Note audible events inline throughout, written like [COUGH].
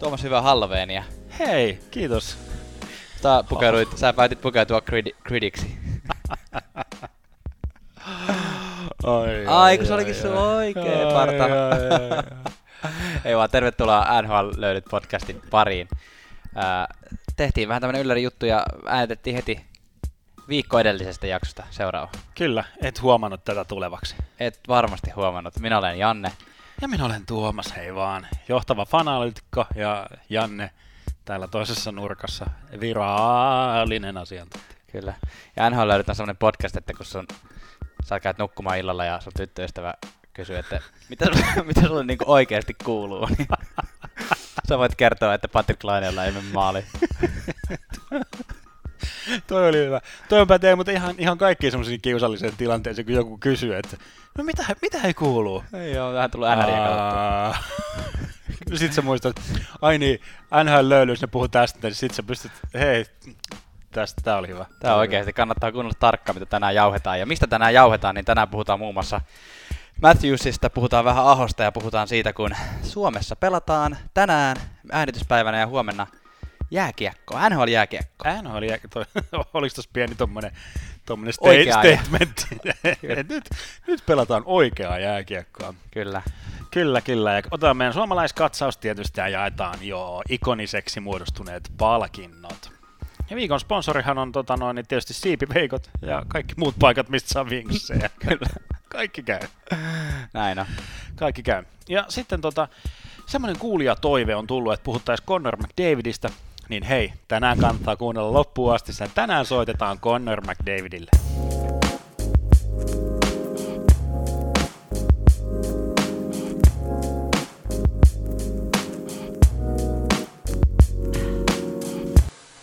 Tuomas, hyvää Halloweenia. Hei, kiitos. Sä, pukeuduit, sä päätit pukeutua cridi, cridiksi. Ai, Ai, kun se olikin sun oikee parta. Ei vaan, tervetuloa NHL löydyt podcastin pariin. Tehtiin vähän tämmönen ylläri juttu ja äänetettiin heti viikko edellisestä jaksosta seuraava. Kyllä, et huomannut tätä tulevaksi. Et varmasti huomannut. Minä olen Janne. Ja minä olen Tuomas, hei vaan. Johtava fanalyytikko ja Janne täällä toisessa nurkassa virallinen asiantuntija. Kyllä. Ja NHL löydyt on semmonen podcast, että kun sun, sä käyt nukkumaan illalla ja sun tyttöystävä kysyy, että mitä, sulle, [LAUGHS] mitä sulle niinku oikeasti kuuluu, niin [LAUGHS] sä voit kertoa, että Patrick Lainella ei mene maali. [LAUGHS] [LAUGHS] Toi oli hyvä. Toi on pätee, mutta ihan, ihan kaikki semmoisiin kiusalliseen tilanteeseen, kun joku kysyy, että no mitä, mitä ei kuuluu? Ei oo, vähän tullut NRiä kautta. [LAUGHS] Sitten sä muistat, ai niin, NHL löylys, ne puhuu tästä, niin sit sä pystyt, hei, tästä, tää oli hyvä. Tää on oikeesti, kannattaa kuunnella tarkkaan, mitä tänään jauhetaan. Ja mistä tänään jauhetaan, niin tänään puhutaan muun muassa Matthewsista, puhutaan vähän Ahosta ja puhutaan siitä, kun Suomessa pelataan tänään äänityspäivänä ja huomenna jääkiekko, NHL-jääkiekko. NHL jääkiekko, toi, [LAUGHS] oliko tossa pieni tommonen, tommonen sta- statement, [LAUGHS] [LAUGHS] nyt, nyt pelataan oikeaa jääkiekkoa. Kyllä. Kyllä, kyllä. Ja otetaan meidän suomalaiskatsaus tietysti ja jaetaan jo ikoniseksi muodostuneet palkinnot. Ja viikon sponsorihan on tota noin, niin tietysti siipiveikot ja kaikki muut paikat, mistä saa vinksejä. Kyllä. Kaikki käy. Näin on. Kaikki käy. Ja sitten tota, semmoinen kuulijatoive on tullut, että puhuttaisiin Connor McDavidista. Niin hei, tänään kannattaa kuunnella loppuun asti. Sillä Tänään soitetaan Connor McDavidille.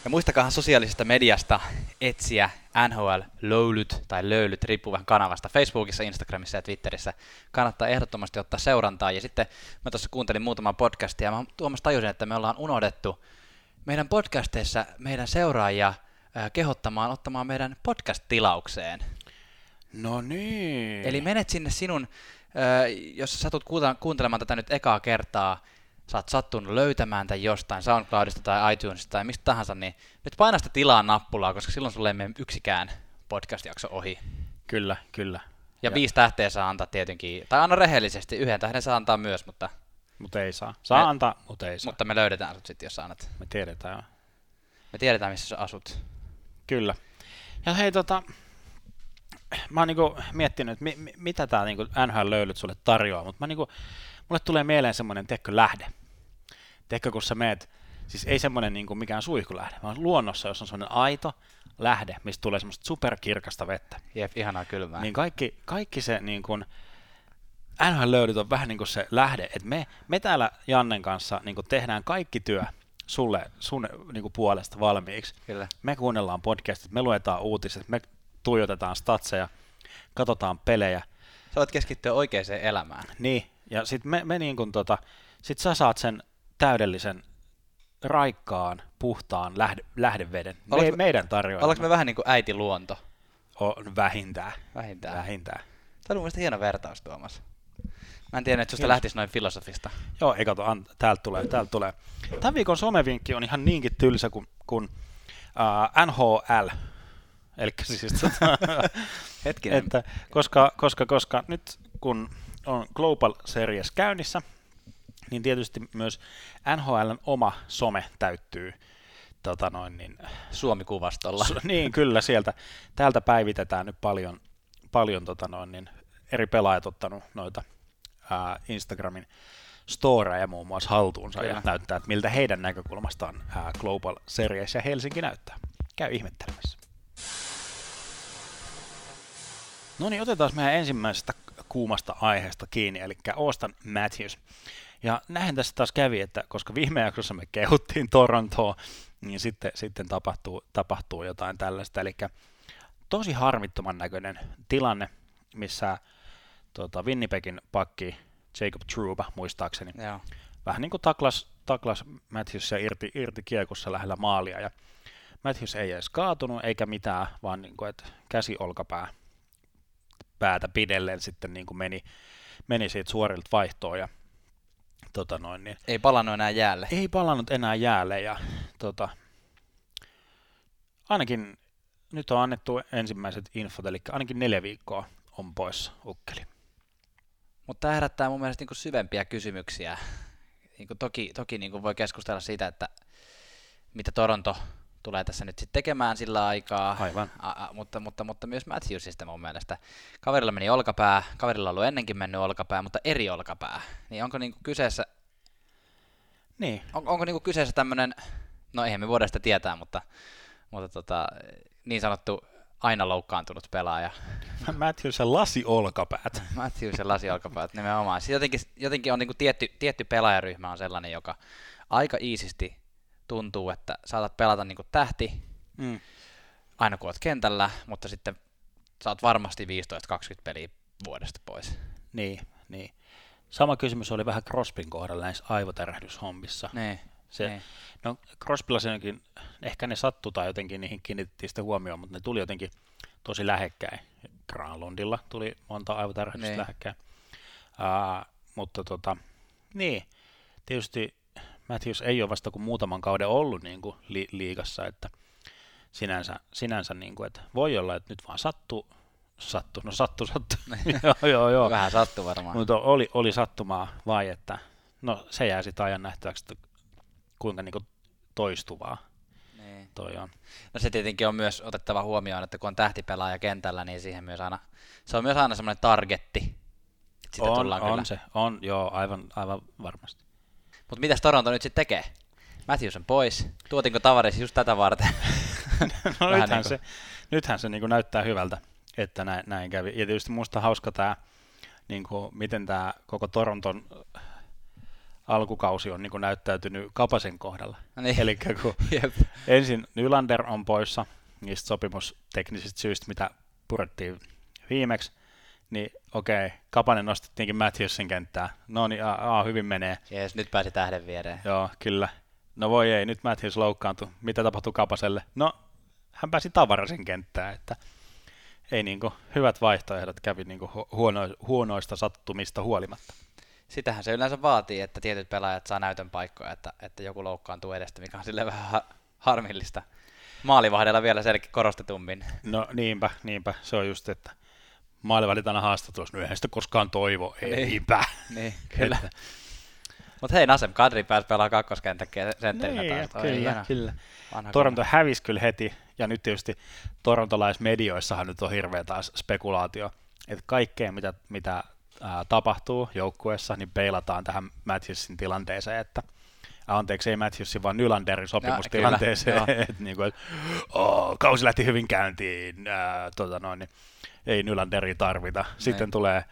Ja muistakahan sosiaalisesta mediasta etsiä NHL löylyt tai löylyt, riippuu vähän kanavasta, Facebookissa, Instagramissa ja Twitterissä. Kannattaa ehdottomasti ottaa seurantaa. Ja sitten mä tuossa kuuntelin muutaman podcastia ja mä Tuomas tajusin, että me ollaan unohdettu meidän podcasteissa meidän seuraajia kehottamaan ottamaan meidän podcast-tilaukseen. No niin. Eli menet sinne sinun, jos sä satut kuuntelemaan, tätä nyt ekaa kertaa, sä oot sattunut löytämään tämän jostain SoundCloudista tai iTunesista tai mistä tahansa, niin nyt paina sitä tilaa nappulaa, koska silloin sulle ei mene yksikään podcast-jakso ohi. Kyllä, kyllä. Ja, Ja- ja viisi tähteä saa antaa tietenkin, tai anna rehellisesti, yhden tähden saa antaa myös, mutta, Mutta ei saa. Saa Me- antaa, mutta ei saa. mutta me löydetään sut sitten, jos sä annat. Me tiedetään. Me tiedetään, missä sä asut. Kyllä. Ja hei tota, mä oon niinku miettinyt, että mi, mi, mitä tää niinku NHL-löylyt sulle tarjoaa, mutta mä niinku, mulle tulee mieleen semmonen, tiedätkö, lähde. Tiedätkö, kun sä meet, siis ei semmonen niinku mikään suihkulähde, vaan luonnossa, jos on semmonen aito lähde, mistä tulee semmoista superkirkasta vettä. Jep, ihanaa kylmää. Niin kaikki, kaikki se niin kuin, NHL-löydyt on vähän niin kuin se lähde, että me, me täällä Jannen kanssa niin kuin tehdään kaikki työ sulle, sun niin kuin puolesta valmiiksi. Kyllä. Me kuunnellaan podcastit, me luetaan uutiset, me tuijotetaan statseja, katsotaan pelejä. Sä voit keskittyä oikeaan elämään. Niin, ja sitten me, me niin kuin tota, sit sä saat sen täydellisen raikkaan, puhtaan lähde, lähdeveden. Me, meidän tarjoajamme Ollaanko me vähän niin kuin äiti luonto? on vähintään. Vähintään. vähintään. Tämä on mun mielestä hieno vertaus, Tuomas. Mä en tiedä, että susta Kiitos. lähtisi noin filosofista. Joo, ei kato, an, täältä tulee, täältä tulee. Tämän viikon somevinkki on ihan niinkin tylsä kuin, kuin uh, NHL. Eli siis, tota, [LAUGHS] Hetkinen. että koska, koska, koska nyt kun on Global Series käynnissä, niin tietysti myös NHLn oma some täyttyy tota noin, niin, Suomi-kuvastolla. Su- niin, kyllä sieltä. Täältä päivitetään nyt paljon, paljon tota noin, niin eri pelaajat ottanut noita ää, Instagramin storeja muun muassa haltuunsa Kyllä. ja näyttää, että miltä heidän näkökulmastaan ää, Global Series ja Helsinki näyttää. Käy ihmettelemässä. No niin, otetaan meidän ensimmäisestä kuumasta aiheesta kiinni, eli Austin Matthews. Ja näin tässä taas kävi, että koska viime jaksossa me kehuttiin Torontoa, niin sitten, sitten tapahtuu, tapahtuu jotain tällaista. Eli tosi harmittoman näköinen tilanne, missä tota, Winnipegin pakki Jacob Trouba, muistaakseni, Joo. vähän niin kuin taklas, taklas Matthewsia irti, irti kiekossa lähellä maalia. Ja Matthews ei edes kaatunut eikä mitään, vaan niin kuin, että käsi olkapää päätä pidellen sitten niin kuin meni, meni siitä suorilta vaihtoon. Ja tota noin, niin Ei palannut enää jäälle. ei palannut enää jäälle ja tota, ainakin nyt on annettu ensimmäiset infot, eli ainakin neljä viikkoa on poissa ukkeli. Mutta tämä herättää mun mielestä niinku syvempiä kysymyksiä. Niinku toki toki niinku voi keskustella siitä, että mitä Toronto tulee tässä nyt sitten tekemään sillä aikaa. Aivan. A, a, mutta, mutta, mutta myös Matthewsista mun mielestä. Kaverilla meni olkapää, kaverilla on ollut ennenkin mennyt olkapää, mutta eri olkapää. Niin onko niinku kyseessä, Niin, on, onko niinku kyseessä tämmöinen, no eihän me voida sitä tietää, mutta, mutta tota, niin sanottu aina loukkaantunut pelaaja. Matthewsen lasi olkapäät. [LAUGHS] Matthews ja lasiolkapäät nimenomaan. Siis jotenkin, jotenkin on niinku tietty, tietty pelaajaryhmä on sellainen, joka aika iisisti tuntuu, että saatat pelata niinku tähti Mm. aina kun oot kentällä, mutta sitten saat varmasti 15-20 peliä vuodesta pois. Niin, niin. Sama kysymys oli vähän Crospin kohdalla näissä aivotärähdyshommissa. Niin, Se, niin. No Crospilla se onkin, ehkä ne sattui tai jotenkin niihin kiinnitettiin sitä huomioon, mutta ne tuli jotenkin tosi lähekkäin. Granlundilla tuli monta aivotärähdystä Niin. lähekkäin. Uh, mutta tota, niin, tietysti Matthews ei ole vasta kuin muutaman kauden ollut niin kuin li- liigassa, että sinänsä, sinänsä niin kuin, että voi olla, että nyt vaan sattuu, sattuu, no sattuu, sattuu, [LAUGHS] [LAUGHS] joo, joo, joo. Vähän sattuu varmaan. Mutta oli, oli sattumaa vai että, no se jää sitten ajan nähtäväksi, että kuinka niinku toistuvaa Niin. toi on. No se tietenkin on myös otettava huomioon, että kun on tähtipelaaja kentällä, niin siihen myös aina, se on myös aina semmoinen targetti. Sitä on, on kyllä. se, on, joo, aivan, aivan varmasti. Mutta mitäs Toronto nyt sitten tekee? Matthews on pois. Tuotinko Tavares just tätä varten? [LAUGHS] no nythän, niinku- se, nythän se niinku näyttää hyvältä, että näin, näin kävi. Ja tietysti musta hauska tämä, niinku, miten tämä koko Toronton alkukausi on niinku näyttäytynyt Kapasen kohdalla. No niin. Eli kun [LAUGHS] Jep. ensin Nylander on poissa niistä sopimusteknisistä syistä, mitä purettiin viimeksi, niin okei, Kapanen nostettiinkin Matthewsin kenttää. No niin, a, a, hyvin menee. Jees, nyt pääsi tähden viereen. Joo, kyllä. No voi ei, nyt Matthews loukkaantui. Mitä tapahtui Kapaselle? No, hän pääsi Tavarasen kenttään, että ei niinku, hyvät vaihtoehdot kävi niinku hu- huono, huonoista sattumista huolimatta. Sitähän se yleensä vaatii, että tietyt pelaajat saa näytön paikkoja, että, että joku loukkaantuu edestä, mikä on sille vähän ha- harmillista. Maalivahdella vielä selkeä korostetummin. No niinpä, niinpä. Se on just, että maalivahdit aina haastattelussa, no eihän sitä koskaan toivo, Niin. eipä. Niin, [LAUGHS] kyllä. Että- Mutta hei, Nasem Kadri pääsi pelaamaan kakkoskenttä sentterinä Niin, taas. Kyllä, hieno. kyllä. Vanha Toronto hävisi kyllä heti, ja nyt tietysti torontolaismedioissahan nyt on hirveä taas spekulaatio, että kaikkea mitä, mitä ää, tapahtuu joukkueessa, niin peilataan tähän Matthewsin tilanteeseen, että anteeksi, ei Matthewsin, vaan Nylanderin sopimustilanteeseen, [LAUGHS] että niinku, et, oh, kausi lähti hyvin käyntiin, ää, tota noin, niin ei Nylanderia tarvita. Sitten Niin. tulee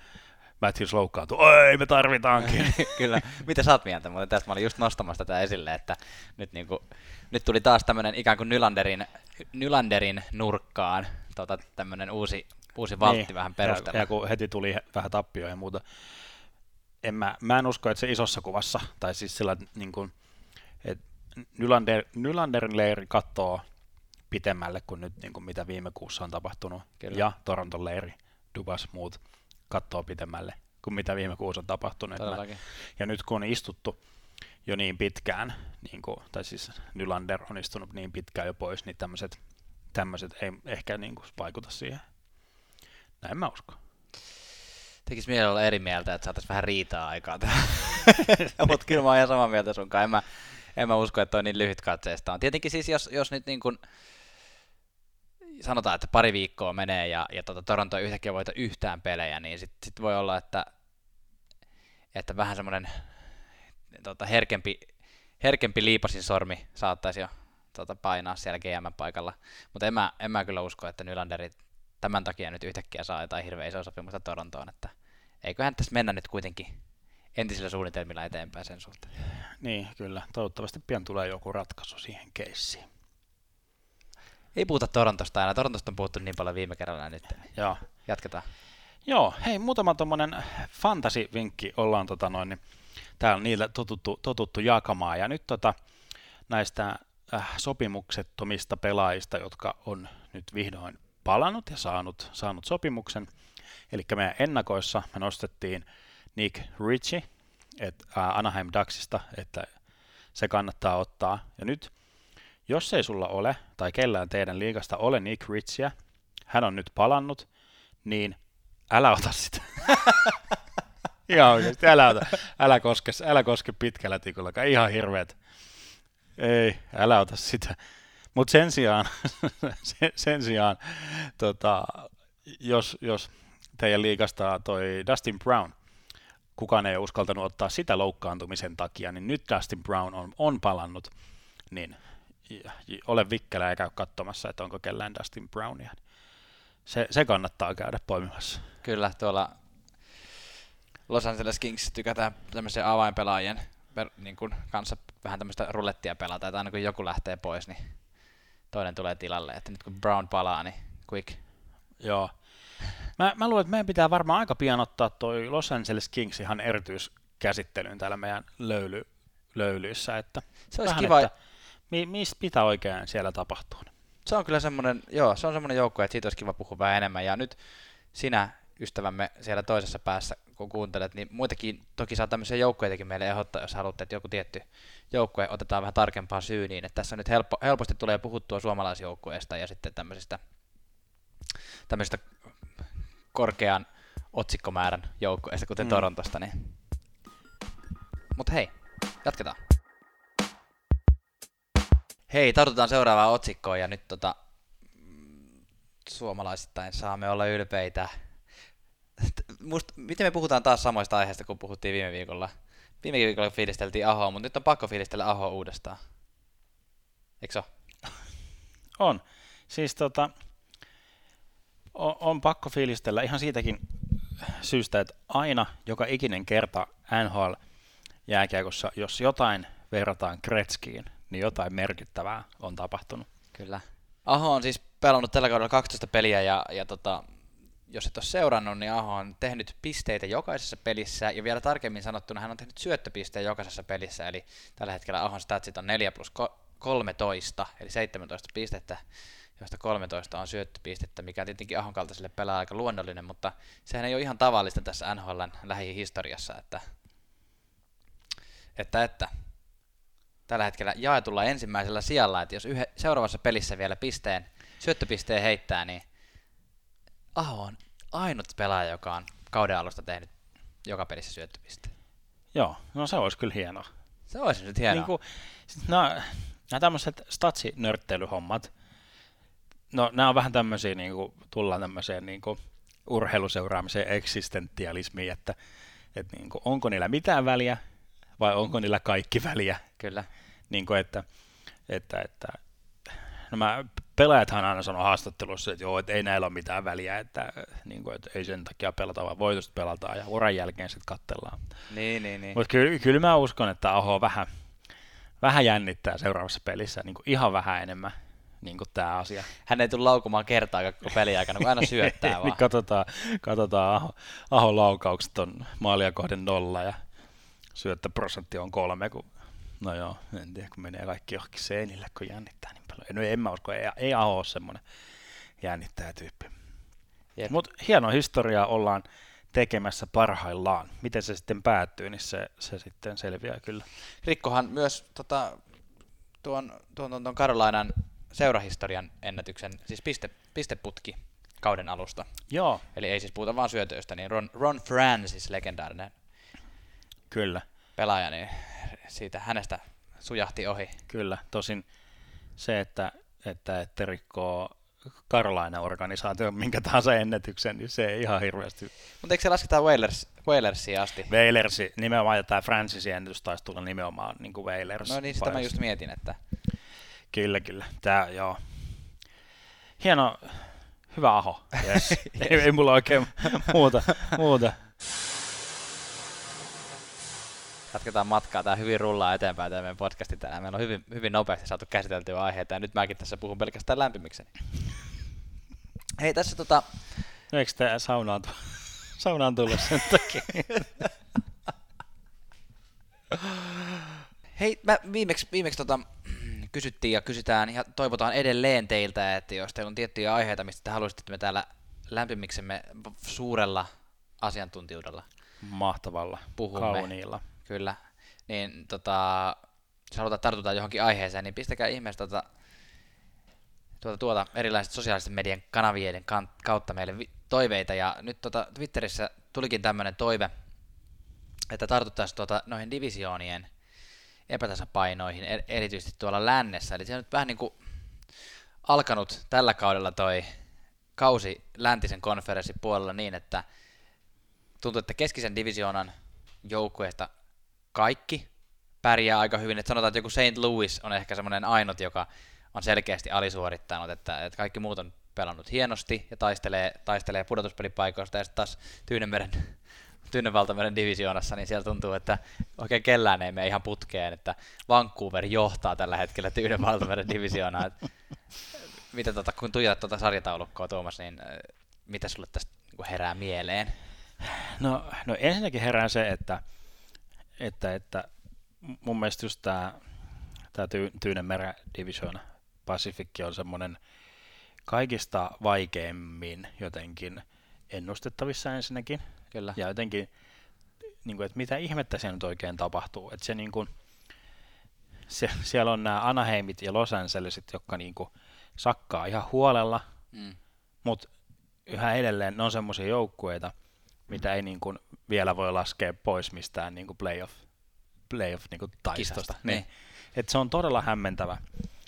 Matthews loukkaantuu, oi me tarvitaankin. [LAUGHS] Kyllä. Mitä sä oot mieltä? Mutta tästä mä olin just nostamassa tätä esille, että nyt, niinku, nyt tuli taas tämmöinen ikään kuin Nylanderin, Nylanderin nurkkaan tota, tämmöinen uusi, uusi valtti niin, vähän perustella. Ja, ja kun heti tuli vähän tappioja ja muuta. En mä, mä en usko, että se isossa kuvassa, tai siis sillä, niin kuin, että Nylander, Nylanderin leiri katsoo pitemmälle kuin nyt niin kuin mitä viime kuussa on tapahtunut. Kyllä. Ja Toronton leiri, Dubas muut katsoo pitemmälle kuin mitä viime kuussa on tapahtunut. Mä, ja nyt kun on istuttu jo niin pitkään, niin kuin, tai siis Nylander on istunut niin pitkään jo pois, niin tämmöiset tämmöiset ei ehkä niin kuin vaikuta siihen. Näin mä uskon. Tekis mielellä olla eri mieltä, että saataisiin vähän riitaa aikaa tähän. [LAUGHS] Mutta kyllä mä oon ihan samaa mieltä sunkaan. En mä, en mä usko, että toi niin lyhyt katseesta on. Tietenkin siis, jos, jos nyt niin kuin sanotaan, että pari viikkoa menee ja, ja tota Toronto ei yhtäkkiä voita yhtään pelejä, niin sitten sit voi olla, että, että vähän semmoinen tota, herkempi, herkempi liipasin sormi saattaisi jo tota, painaa siellä GM-paikalla. Mutta en mä, en mä kyllä usko, että Nylanderit tämän takia nyt yhtäkkiä saa jotain hirveän isoa sopimusta Torontoon, että eiköhän tässä mennä nyt kuitenkin entisillä suunnitelmilla eteenpäin sen suhteen. Niin, kyllä. Toivottavasti pian tulee joku ratkaisu siihen keissiin. Ei puhuta Torontosta aina, Torontosta on puhuttu niin paljon viime kerralla nyt, niin Joo. jatketaan. Joo, hei, muutama tuommoinen fantasy-vinkki ollaan tota noin, niin täällä niillä totuttu, totuttu jakamaan. Ja nyt tota, näistä äh, sopimuksettomista pelaajista, jotka on nyt vihdoin palannut ja saanut, saanut sopimuksen. Eli meidän ennakoissa me nostettiin Nick Ritchie, että ää, Anaheim Ducksista, että se kannattaa ottaa. Ja nyt, jos ei sulla ole, tai kellään teidän liigasta ole Nick Ritsiä, hän on nyt palannut, niin älä ota sitä. [LAUGHS] ihan oikeasti, älä ota. Älä koske, älä koske pitkällä tikulla, ihan hirveet. Ei, älä ota sitä. Mutta sen sijaan, [LAUGHS] sen, sen sijaan tota, jos, jos teidän liikasta toi Dustin Brown, kukaan ei uskaltanut ottaa sitä loukkaantumisen takia, niin nyt Dustin Brown on, on palannut, niin ole vikkelä ja käy katsomassa, että onko kellään Dustin Brownia. Se, se kannattaa käydä poimimassa. Kyllä, tuolla Los Angeles Kings tykätään tämmöisen avainpelaajien niin kuin kanssa vähän tämmöistä rulettia pelata, että aina kun joku lähtee pois, niin toinen tulee tilalle. Että nyt kun Brown palaa, niin quick. Joo. Mä, mä luulen, että meidän pitää varmaan aika pian ottaa toi Los Angeles Kings ihan erityiskäsittelyyn täällä meidän löyly, löylyissä, että se olisi kiva. Että, mi, mistä pitää oikein siellä tapahtua. Se on kyllä semmoinen, joo, se on semmoinen joukko, että siitä olisi kiva puhua vähän enemmän. Ja nyt sinä, ystävämme siellä toisessa päässä, kun kuuntelet, niin muitakin toki saa tämmöisiä joukkojakin meille ehdottaa, jos haluatte, että joku tietty joukkue otetaan vähän tarkempaa syyniin. Että tässä nyt helppo, helposti tulee puhuttua suomalaisjoukkueesta ja sitten tämmöisistä, tämmöisistä korkean otsikkomäärän joukkueesta, kuten mm. Torontosta. Niin. Mutta hei, jatketaan. Hei, tartutaan seuraavaan otsikkoon ja nyt tota, suomalaisittain saamme olla ylpeitä. Must, miten me puhutaan taas samoista aiheista kuin puhuttiin viime viikolla? Viime viikolla fiilisteltiin Ahoa, mutta nyt on pakko fiilistellä Ahoa uudestaan. Eikö [LAUGHS] On. Siis tota, on, on pakko fiilistellä ihan siitäkin syystä, että aina joka ikinen kerta NHL jääkiekossa, jos jotain verrataan Kretskiin, niin jotain merkittävää on tapahtunut. Kyllä. Aho on siis pelannut tällä kaudella 12 peliä ja, ja tota, jos et ole seurannut, niin Aho on tehnyt pisteitä jokaisessa pelissä ja vielä tarkemmin sanottuna hän on tehnyt syöttöpisteen jokaisessa pelissä, eli tällä hetkellä Ahon statsit on 4 plus 13, eli 17 pistettä joista 13 on syöttöpistettä, mikä on tietenkin Ahon kaltaiselle pelaa aika luonnollinen, mutta sehän ei ole ihan tavallista tässä NHLn lähihistoriassa, että, että, että. Tällä hetkellä jaetulla ensimmäisellä sijalla, että jos yhe, seuraavassa pelissä vielä pisteen, syöttöpisteen heittää, niin Aho on ainut pelaaja, joka on kauden alusta tehnyt joka pelissä syöttöpisteen. Joo, no se olisi kyllä hienoa. Se olisi nyt hienoa. Niin kuin, no, nämä tämmöiset statsinörttelyhommat, No nämä on vähän tämmöisiä, niin kuin, tullaan tämmöiseen niin kuin, urheiluseuraamiseen eksistentialismiin, että, että niin kuin, onko niillä mitään väliä vai onko niillä kaikki väliä. Kyllä. Niin kuin, että, että, että nämä pelaajathan aina sanoo haastattelussa, että joo, että ei näillä ole mitään väliä, että, niin kuin, että ei sen takia pelata, vaan voitosta pelataan ja uran jälkeen sitten katsellaan. Niin, niin, niin. Mutta kyllä, kyllä mä uskon, että Aho vähän, vähän jännittää seuraavassa pelissä, niin kuin ihan vähän enemmän niin kuin tämä asia. Hän ei tule laukumaan kertaa koko peliaikana, kun aina syöttää [LAUGHS] vaan. niin katsotaan, katsotaan Aho, Ahon laukaukset on maalia kohden nolla ja syöttöprosentti on kolme, kun no joo, en tiedä, kun menee kaikki johonkin seinille, kun jännittää niin. No en mä usko, ei, ei Aho ole semmoinen jännittäjä tyyppi. Mutta hieno historia ollaan tekemässä parhaillaan. Miten se sitten päättyy, niin se, se sitten selviää kyllä. Rikkohan myös tota, tuon, tuon, tuon, tuon Karolainan seurahistorian ennätyksen, siis piste, pisteputki kauden alusta. Joo. Eli ei siis puhuta vain syötöistä, niin Ron, Ron Francis, legendaarinen Kyllä. pelaaja, niin siitä hänestä sujahti ohi. Kyllä, tosin se, että, että, että rikkoo Karolainen organisaatio minkä tahansa ennätyksen, niin se ei ihan hirveästi. Mutta eikö se lasketa Whalers, Whalersia asti? Whalersi, nimenomaan, tämä Francisin ennätys taisi tulla nimenomaan niin kuin Whalers. No niin, sitä mä just mietin, että Kyllä, kyllä. Tää, joo. Hieno, hyvä aho. Yes. [LAUGHS] ei, ei, mulla oikein muuta. muuta. Jatketaan matkaa. Tämä hyvin rullaa eteenpäin tämä meidän podcasti tänään. Meillä on hyvin, hyvin nopeasti saatu käsiteltyä aiheita ja nyt mäkin tässä puhun pelkästään lämpimikseni. [LAUGHS] Hei, tässä tota... No eikö tämä saunaan, tu- [LAUGHS] saunaan tullut sen takia? [LAUGHS] Hei, mä viimeksi, viimeksi tota, [CLEARS THROAT] kysyttiin ja kysytään ja toivotaan edelleen teiltä, että jos teillä on tiettyjä aiheita, mistä te haluaisitte, että me täällä lämpimiksemme suurella asiantuntijuudella mahtavalla, puhumme, kauniilla, Kyllä. Niin tota, jos halutaan tartuta johonkin aiheeseen, niin pistäkää ihmeessä tota, tuota, tuota erilaiset sosiaalisten median kanavien kautta meille toiveita. Ja nyt tota, Twitterissä tulikin tämmöinen toive, että tartuttaisiin tuota, noihin divisioonien epätasapainoihin, er, erityisesti tuolla lännessä. Eli se on nyt vähän niin kuin alkanut tällä kaudella toi kausi läntisen konferenssin puolella niin, että tuntuu, että keskisen divisioonan joukkueesta kaikki pärjää aika hyvin. Että sanotaan, että joku St. Louis on ehkä semmoinen ainut, joka on selkeästi alisuorittanut, että, että kaikki muut on pelannut hienosti ja taistelee, taistelee pudotuspelipaikoista ja sitten taas Tyynemeren [LAUGHS] Tyynenvaltameren divisioonassa, niin siellä tuntuu, että oikein kellään ei mene ihan putkeen, että Vancouver johtaa tällä hetkellä Tyynenvaltameren divisioonaa. Mitä tota, kun tuijotat tuota sarjataulukkoa, Tuomas, niin äh, mitä sulle tästä niin herää mieleen? No, no ensinnäkin herää se, että, että, että mun mielestä just tämä, tämä Tyynenmeren divisioona Pacific on semmoinen kaikista vaikeimmin jotenkin ennustettavissa ensinnäkin. Kyllä. Ja jotenkin, niin kuin, että mitä ihmettä siellä nyt oikein tapahtuu. Että se, niin kuin, se, siellä on nämä Anaheimit ja Los Angelesit, jotka niin kuin, sakkaa ihan huolella, mm. mutta yhä edelleen ne on semmoisia joukkueita, mitä ei niin kuin, vielä voi laskea pois mistään niin kuin playoff, playoff niin kuin taistosta. Niin. niin. Et se on todella hämmentävä,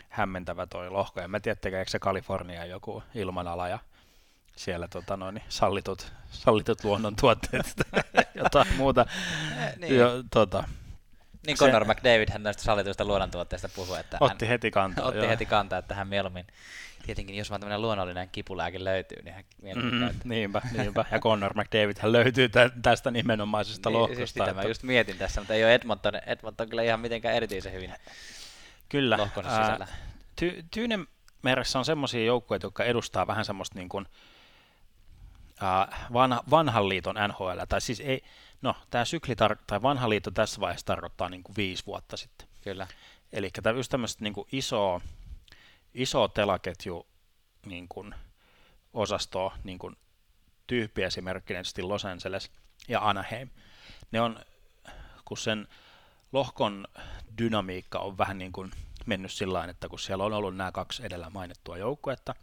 hämmentävä toi lohko. En mä tiedä, se Kalifornia joku ilmanala ja siellä tota, noin, sallitut, sallitut luonnontuotteet [LAUGHS] jotain muuta. [LAUGHS] niin. Jo, tota, niin Conor se, McDavid hän näistä sallituista luonnontuotteista puhui, että otti hän heti kantaa. otti joo. heti kantaa, että hän mieluummin tietenkin jos vaan tämmöinen luonnollinen kipulääke löytyy, niin hän mieluummin mm, Niinpä, niinpä. Ja Conor McDavid hän löytyy tä- tästä nimenomaisesta niin, lohkosta. Siis sitä että... mä just mietin tässä, mutta ei ole Edmonton, Edmonton kyllä ihan mitenkään erityisen hyvin kyllä. lohkonsa sisällä. Ty- Tyynen meressä on semmoisia joukkueita, jotka edustaa vähän semmoista niin kuin, vanha, vanhan liiton NHL, tai siis ei, no tämä sykli tar- tai vanha liitto tässä vaiheessa tarkoittaa niin kuin viisi vuotta sitten. Kyllä. Eli tämä just tämmöistä niin kuin isoa, iso telaketju niin kuin osastoa, niin kuin tyyppi esimerkiksi Los Angeles ja Anaheim. Ne on, kun sen lohkon dynamiikka on vähän niin kuin mennyt sillä että kun siellä on ollut nämä kaksi edellä mainittua joukkuetta,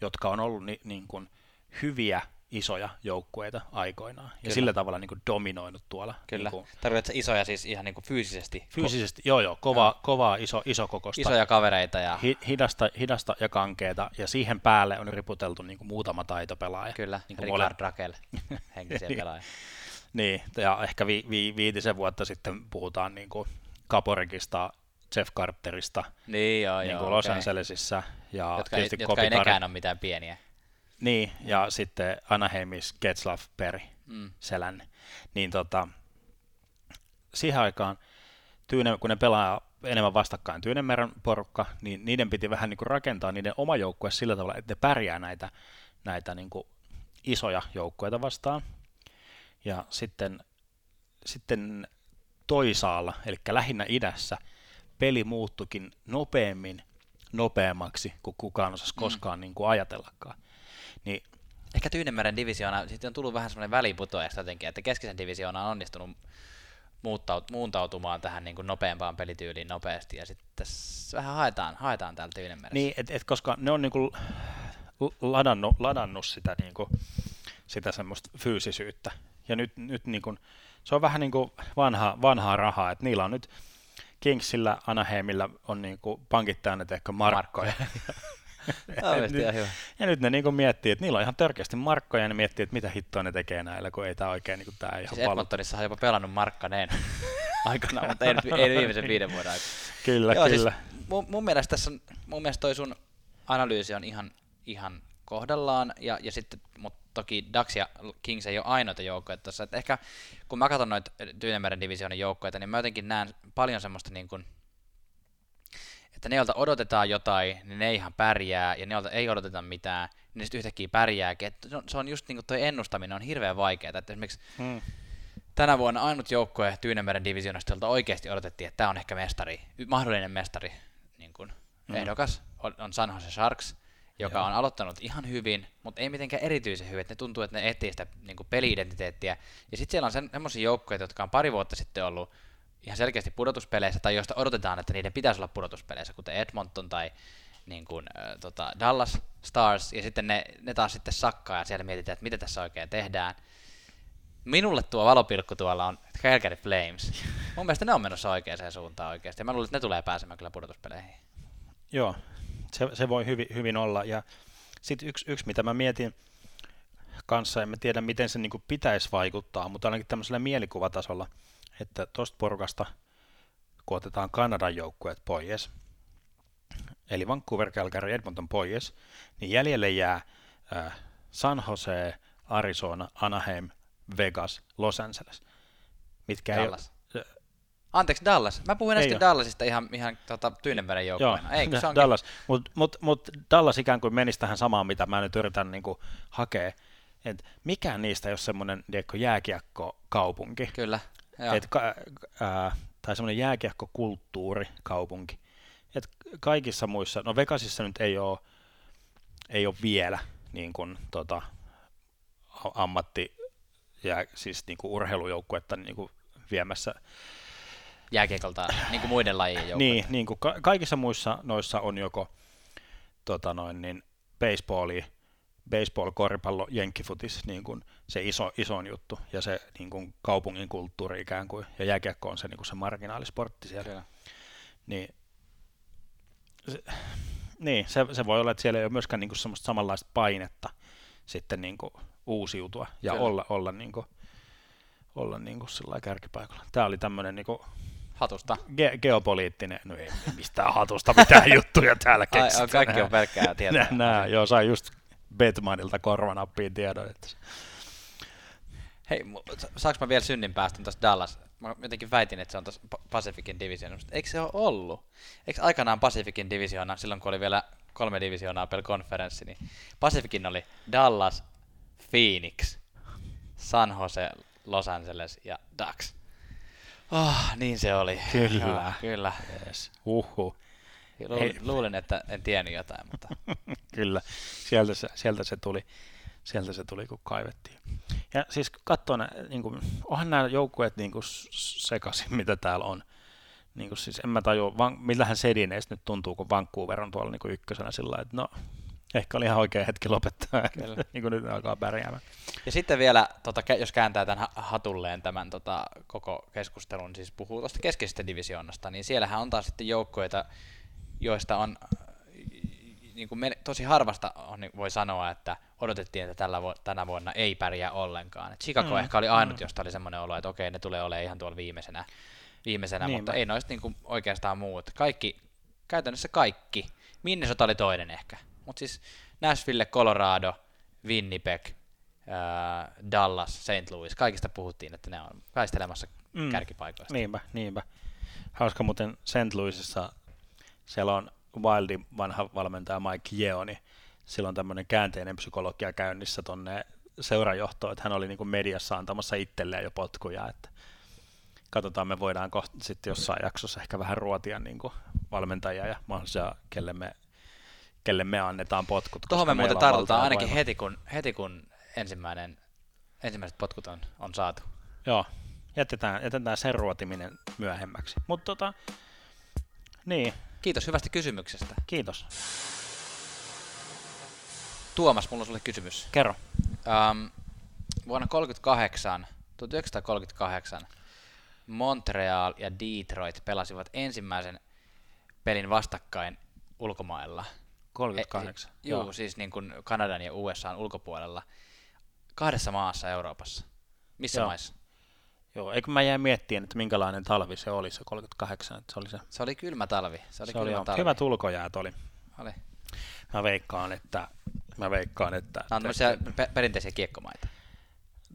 jotka on ollut ni, niin kuin hyviä isoja joukkueita aikoinaan. Kyllä. Ja sillä tavalla niin kuin dominoinut tuolla. Kyllä. Niin kuin, Tarkoitatko isoja siis ihan niin kuin fyysisesti? Fyysisesti, joo joo, kova, joo. kovaa, iso, iso kokosta. Isoja kavereita. Ja... Hi, hidasta, hidasta ja kankeeta, ja siihen päälle on riputeltu niin kuin muutama taitopelaaja. Kyllä, [LAUGHS] niin kuin Ricard Rakel, henkisiä pelaajia. niin, ja ehkä vi, vi, viitisen vuotta sitten puhutaan niin kuin Kaporikista, Jeff Carterista niin, joo, niin kuin joo, Los okay. Angelesissa. Ja jotka ei, jotka ei nekään ole mitään pieniä. Niin, ja sitten Anaheimis Getzlav Peri mm. selän. Niin tota, siihen aikaan, Tyyne, kun ne pelaa enemmän vastakkain Tyynemeren porukka, niin niiden piti vähän niin kuin rakentaa niiden oma joukkue sillä tavalla, että ne pärjää näitä, näitä niin kuin isoja joukkueita vastaan. Ja sitten, sitten toisaalla, eli lähinnä idässä, peli muuttukin nopeammin nopeammaksi kuin kukaan osasi mm. koskaan mm. niin kuin ajatellakaan. Niin Ehkä Tyynemeren divisioona, sitten on tullut vähän semmoinen väliputoajasta jotenkin, että keskisen divisioona on onnistunut muuttaut, muuntautumaan tähän niin kuin nopeampaan pelityyliin nopeasti, ja sitten tässä vähän haetaan, haetaan täällä Tyynemeressä. Niin, et, et, koska ne on niin kuin ladannut, ladannut sitä, niin kuin, sitä semmoista fyysisyyttä, ja nyt, nyt niin kuin, se on vähän niin kuin vanha, vanhaa rahaa, että niillä on nyt Kingsillä, Anaheimilla on niin kuin pankit täynnä ehkä markkoja. markkoja. Nyt, hyvä. Ja nyt ne niinku miettii, että niillä on ihan törkeästi markkoja, ja ne miettii, että mitä hittoa ne tekee näillä, kun ei tämä oikein niinku tää ihan siis Edmontonissa on jopa pelannut markkaneen [LAUGHS] aikana, mutta ei, ei viimeisen viiden vuoden aikana. Kyllä, Joo, siis kyllä. Siis mun, mun, mielestä tässä on, mun mielestä toi sun analyysi on ihan, ihan kohdallaan, ja, ja sitten, mutta toki Dax ja Kings ei ole ainoita joukkoja tuossa, että ehkä kun mä katson noita Tyynemeren divisioonin joukkoja, niin mä jotenkin näen paljon semmoista niin kuin, että ne, joilta odotetaan jotain, niin ne ihan pärjää, ja ne, joilta ei odoteta mitään, niin sitten yhtäkkiä pärjääkin. Että se on just niin kuin toi ennustaminen on hirveän vaikeaa. Että esimerkiksi hmm. tänä vuonna ainut joukkue Tyynemeren divisioonasta, jolta oikeasti odotettiin, että tämä on ehkä mestari, mahdollinen mestari, niin kuin hmm. ehdokas, on, on San Jose Sharks, joka Joo. on aloittanut ihan hyvin, mutta ei mitenkään erityisen hyvin. että Ne tuntuu, että ne etsii sitä niin peli-identiteettiä. Ja sitten siellä on semmoisia joukkoja, jotka on pari vuotta sitten ollut ihan selkeästi pudotuspeleissä, tai joista odotetaan, että niiden pitäisi olla pudotuspeleissä, kuten Edmonton tai niin kuin, äh, tota Dallas Stars, ja sitten ne, ne taas sitten sakkaa, ja siellä mietitään, että mitä tässä oikein tehdään. Minulle tuo valopilkku tuolla on Calgary Flames. [LAUGHS] Mun mielestä ne on menossa oikeaan suuntaan oikeasti, ja mä luulen, että ne tulee pääsemään kyllä pudotuspeleihin. Joo, se, se voi hyvin, hyvin olla. Ja sitten yksi, yksi, mitä mä mietin kanssa, en mä tiedä miten se niin pitäisi vaikuttaa, mutta ainakin tämmöisellä mielikuvatasolla, että tuosta porukasta, kun otetaan Kanadan joukkueet pois, eli Vancouver, Calgary, Edmonton pois, niin jäljelle jää äh, San Jose, Arizona, Anaheim, Vegas, Los Angeles. Mitkä Dallas. ei Anteeksi, Dallas. Mä puhuin äsken. Dallasista ihan, ihan tota, Tyynenmeren Joo, joukkueena. [LAUGHS] Eikö se onkin? Dallas. Mutta mut, mut Dallas ikään kuin menisi tähän samaan, mitä mä nyt yritän niinku hakea. Et mikään niistä ei ole semmoinen jääkiekko-kaupunki. Kyllä. Et, ka, ää, tai semmoinen jääkiekko-kulttuurikaupunki. Et kaikissa muissa, no Vegasissa nyt ei ole, ei ole vielä niin kuin, tota, ammatti ja siis niin kuin urheilujoukkuetta niin kuin viemässä Jääkiekolta, niin kuin muiden lajien joukkueita. Niin, niin kuin ka- kaikissa muissa noissa on joko tota noin, niin baseballi, baseball, koripallo, jenkkifutis, niin kuin se iso, isoin juttu, ja se niin kuin kaupungin kulttuuri ikään kuin, ja jääkiekko on se, niin kuin se marginaalisportti siellä. Kyllä. Niin, se, niin se, se, voi olla, että siellä ei ole myöskään niin kuin semmoista samanlaista painetta sitten niin kuin uusiutua ja Kyllä. olla, olla, niin kuin, olla niin kuin sillä kärkipaikalla. Tämä oli tämmöinen niin kuin Hatusta. ge- geopoliittinen, no ei mistään hatusta mitään [LAUGHS] juttuja täällä keksitään. ai, kaikki on pelkkää tietoa. Nää, nää, joo, sai just Batmanilta korvanappiin tiedon, että Hei, saanko mä vielä synnin päästä tuosta Dallas? Mä jotenkin väitin, että se on tuossa Pa- Pacificin divisioonassa. Eikö se ole ollut? Eikö aikanaan Pacificin divisioona, silloin kun oli vielä kolme divisioonaa per konferenssi, niin Pacificin oli Dallas, Phoenix, San Jose, Los Angeles ja Ducks. Oh, niin se oli. Kyllä. Joo, kyllä. yes. uhu, Luulin, luulin, että en tiennyt jotain, mutta [LAUGHS] kyllä, sieltä se, sieltä se tuli. Sieltä se tuli, kun kaivettiin. Ja siis katsoo, nä, niin kuin, onhan nämä joukkueet niin kuin sekaisin, mitä täällä on. Niin kuin siis en mä tajua, van, millähän Sedineistä nyt tuntuu, kun Vancouver on tuolla niin kuin ykkösenä sillä että no, ehkä oli ihan oikea hetki lopettaa, Kyllä. [LAUGHS] niin kuin nyt alkaa pärjäämään. Ja sitten vielä, tota, jos kääntää tämän ha- hatulleen tämän tota, koko keskustelun, siis puhuu tuosta keskeisestä divisioonasta, niin siellähän on taas sitten joukkoita, joista on niin kuin men- tosi harvasta on, niin voi sanoa, että odotettiin, että tällä vu- tänä vuonna ei pärjää ollenkaan. Et Chicago Mm, ehkä oli ainut, mm. josta oli semmoinen olo, että okei, ne tulee olemaan ihan tuolla viimeisenä, viimeisenä Niinpä. mutta ei noista niin kuin oikeastaan muut. Kaikki, käytännössä kaikki. Minnesota oli toinen ehkä. Mutta siis Nashville, Colorado, Winnipeg, ää, Dallas, St. Louis, kaikista puhuttiin, että ne on kaistelemassa Mm. mm. kärkipaikoista. Niinpä, niinpä. Hauska muuten St. Louisissa, siellä on Wildin vanha valmentaja Mike Yeo, niin sillä on tämmöinen käänteinen psykologia käynnissä tonne seurajohtoon, että hän oli niin kuin mediassa antamassa itselleen jo potkuja, että katsotaan, me voidaan kohta sitten jossain jaksossa ehkä vähän ruotia niin kuin valmentajia ja mahdollisia, kelle me, kelle me annetaan potkut. Tuohon me muuten tartutaan ainakin voima. heti kun, heti kun ensimmäinen, ensimmäiset potkut on, on saatu. Joo, jätetään, jätetään sen ruotiminen myöhemmäksi. Mutta tota, niin, Kiitos hyvästä kysymyksestä. kiitos. Tuomas, mulla on sulle kysymys. Kerro. Um, vuonna 38, 1938 Montreal ja Detroit pelasivat ensimmäisen pelin vastakkain ulkomailla. 38. E, joo, siis niin kuin Kanadan ja USAn ulkopuolella. Kahdessa maassa Euroopassa. Missä Joo. maissa? Joo, eikö mä jäin miettimään, että minkälainen talvi se oli, se 38, että se oli se. Se oli kylmä talvi. Se oli se kylmä oli talvi. hyvät ulkojäät oli. Oli. Mä veikkaan, että mä veikkaan, että... Nämä on tämmöisiä pe- perinteisiä kiekkomaita.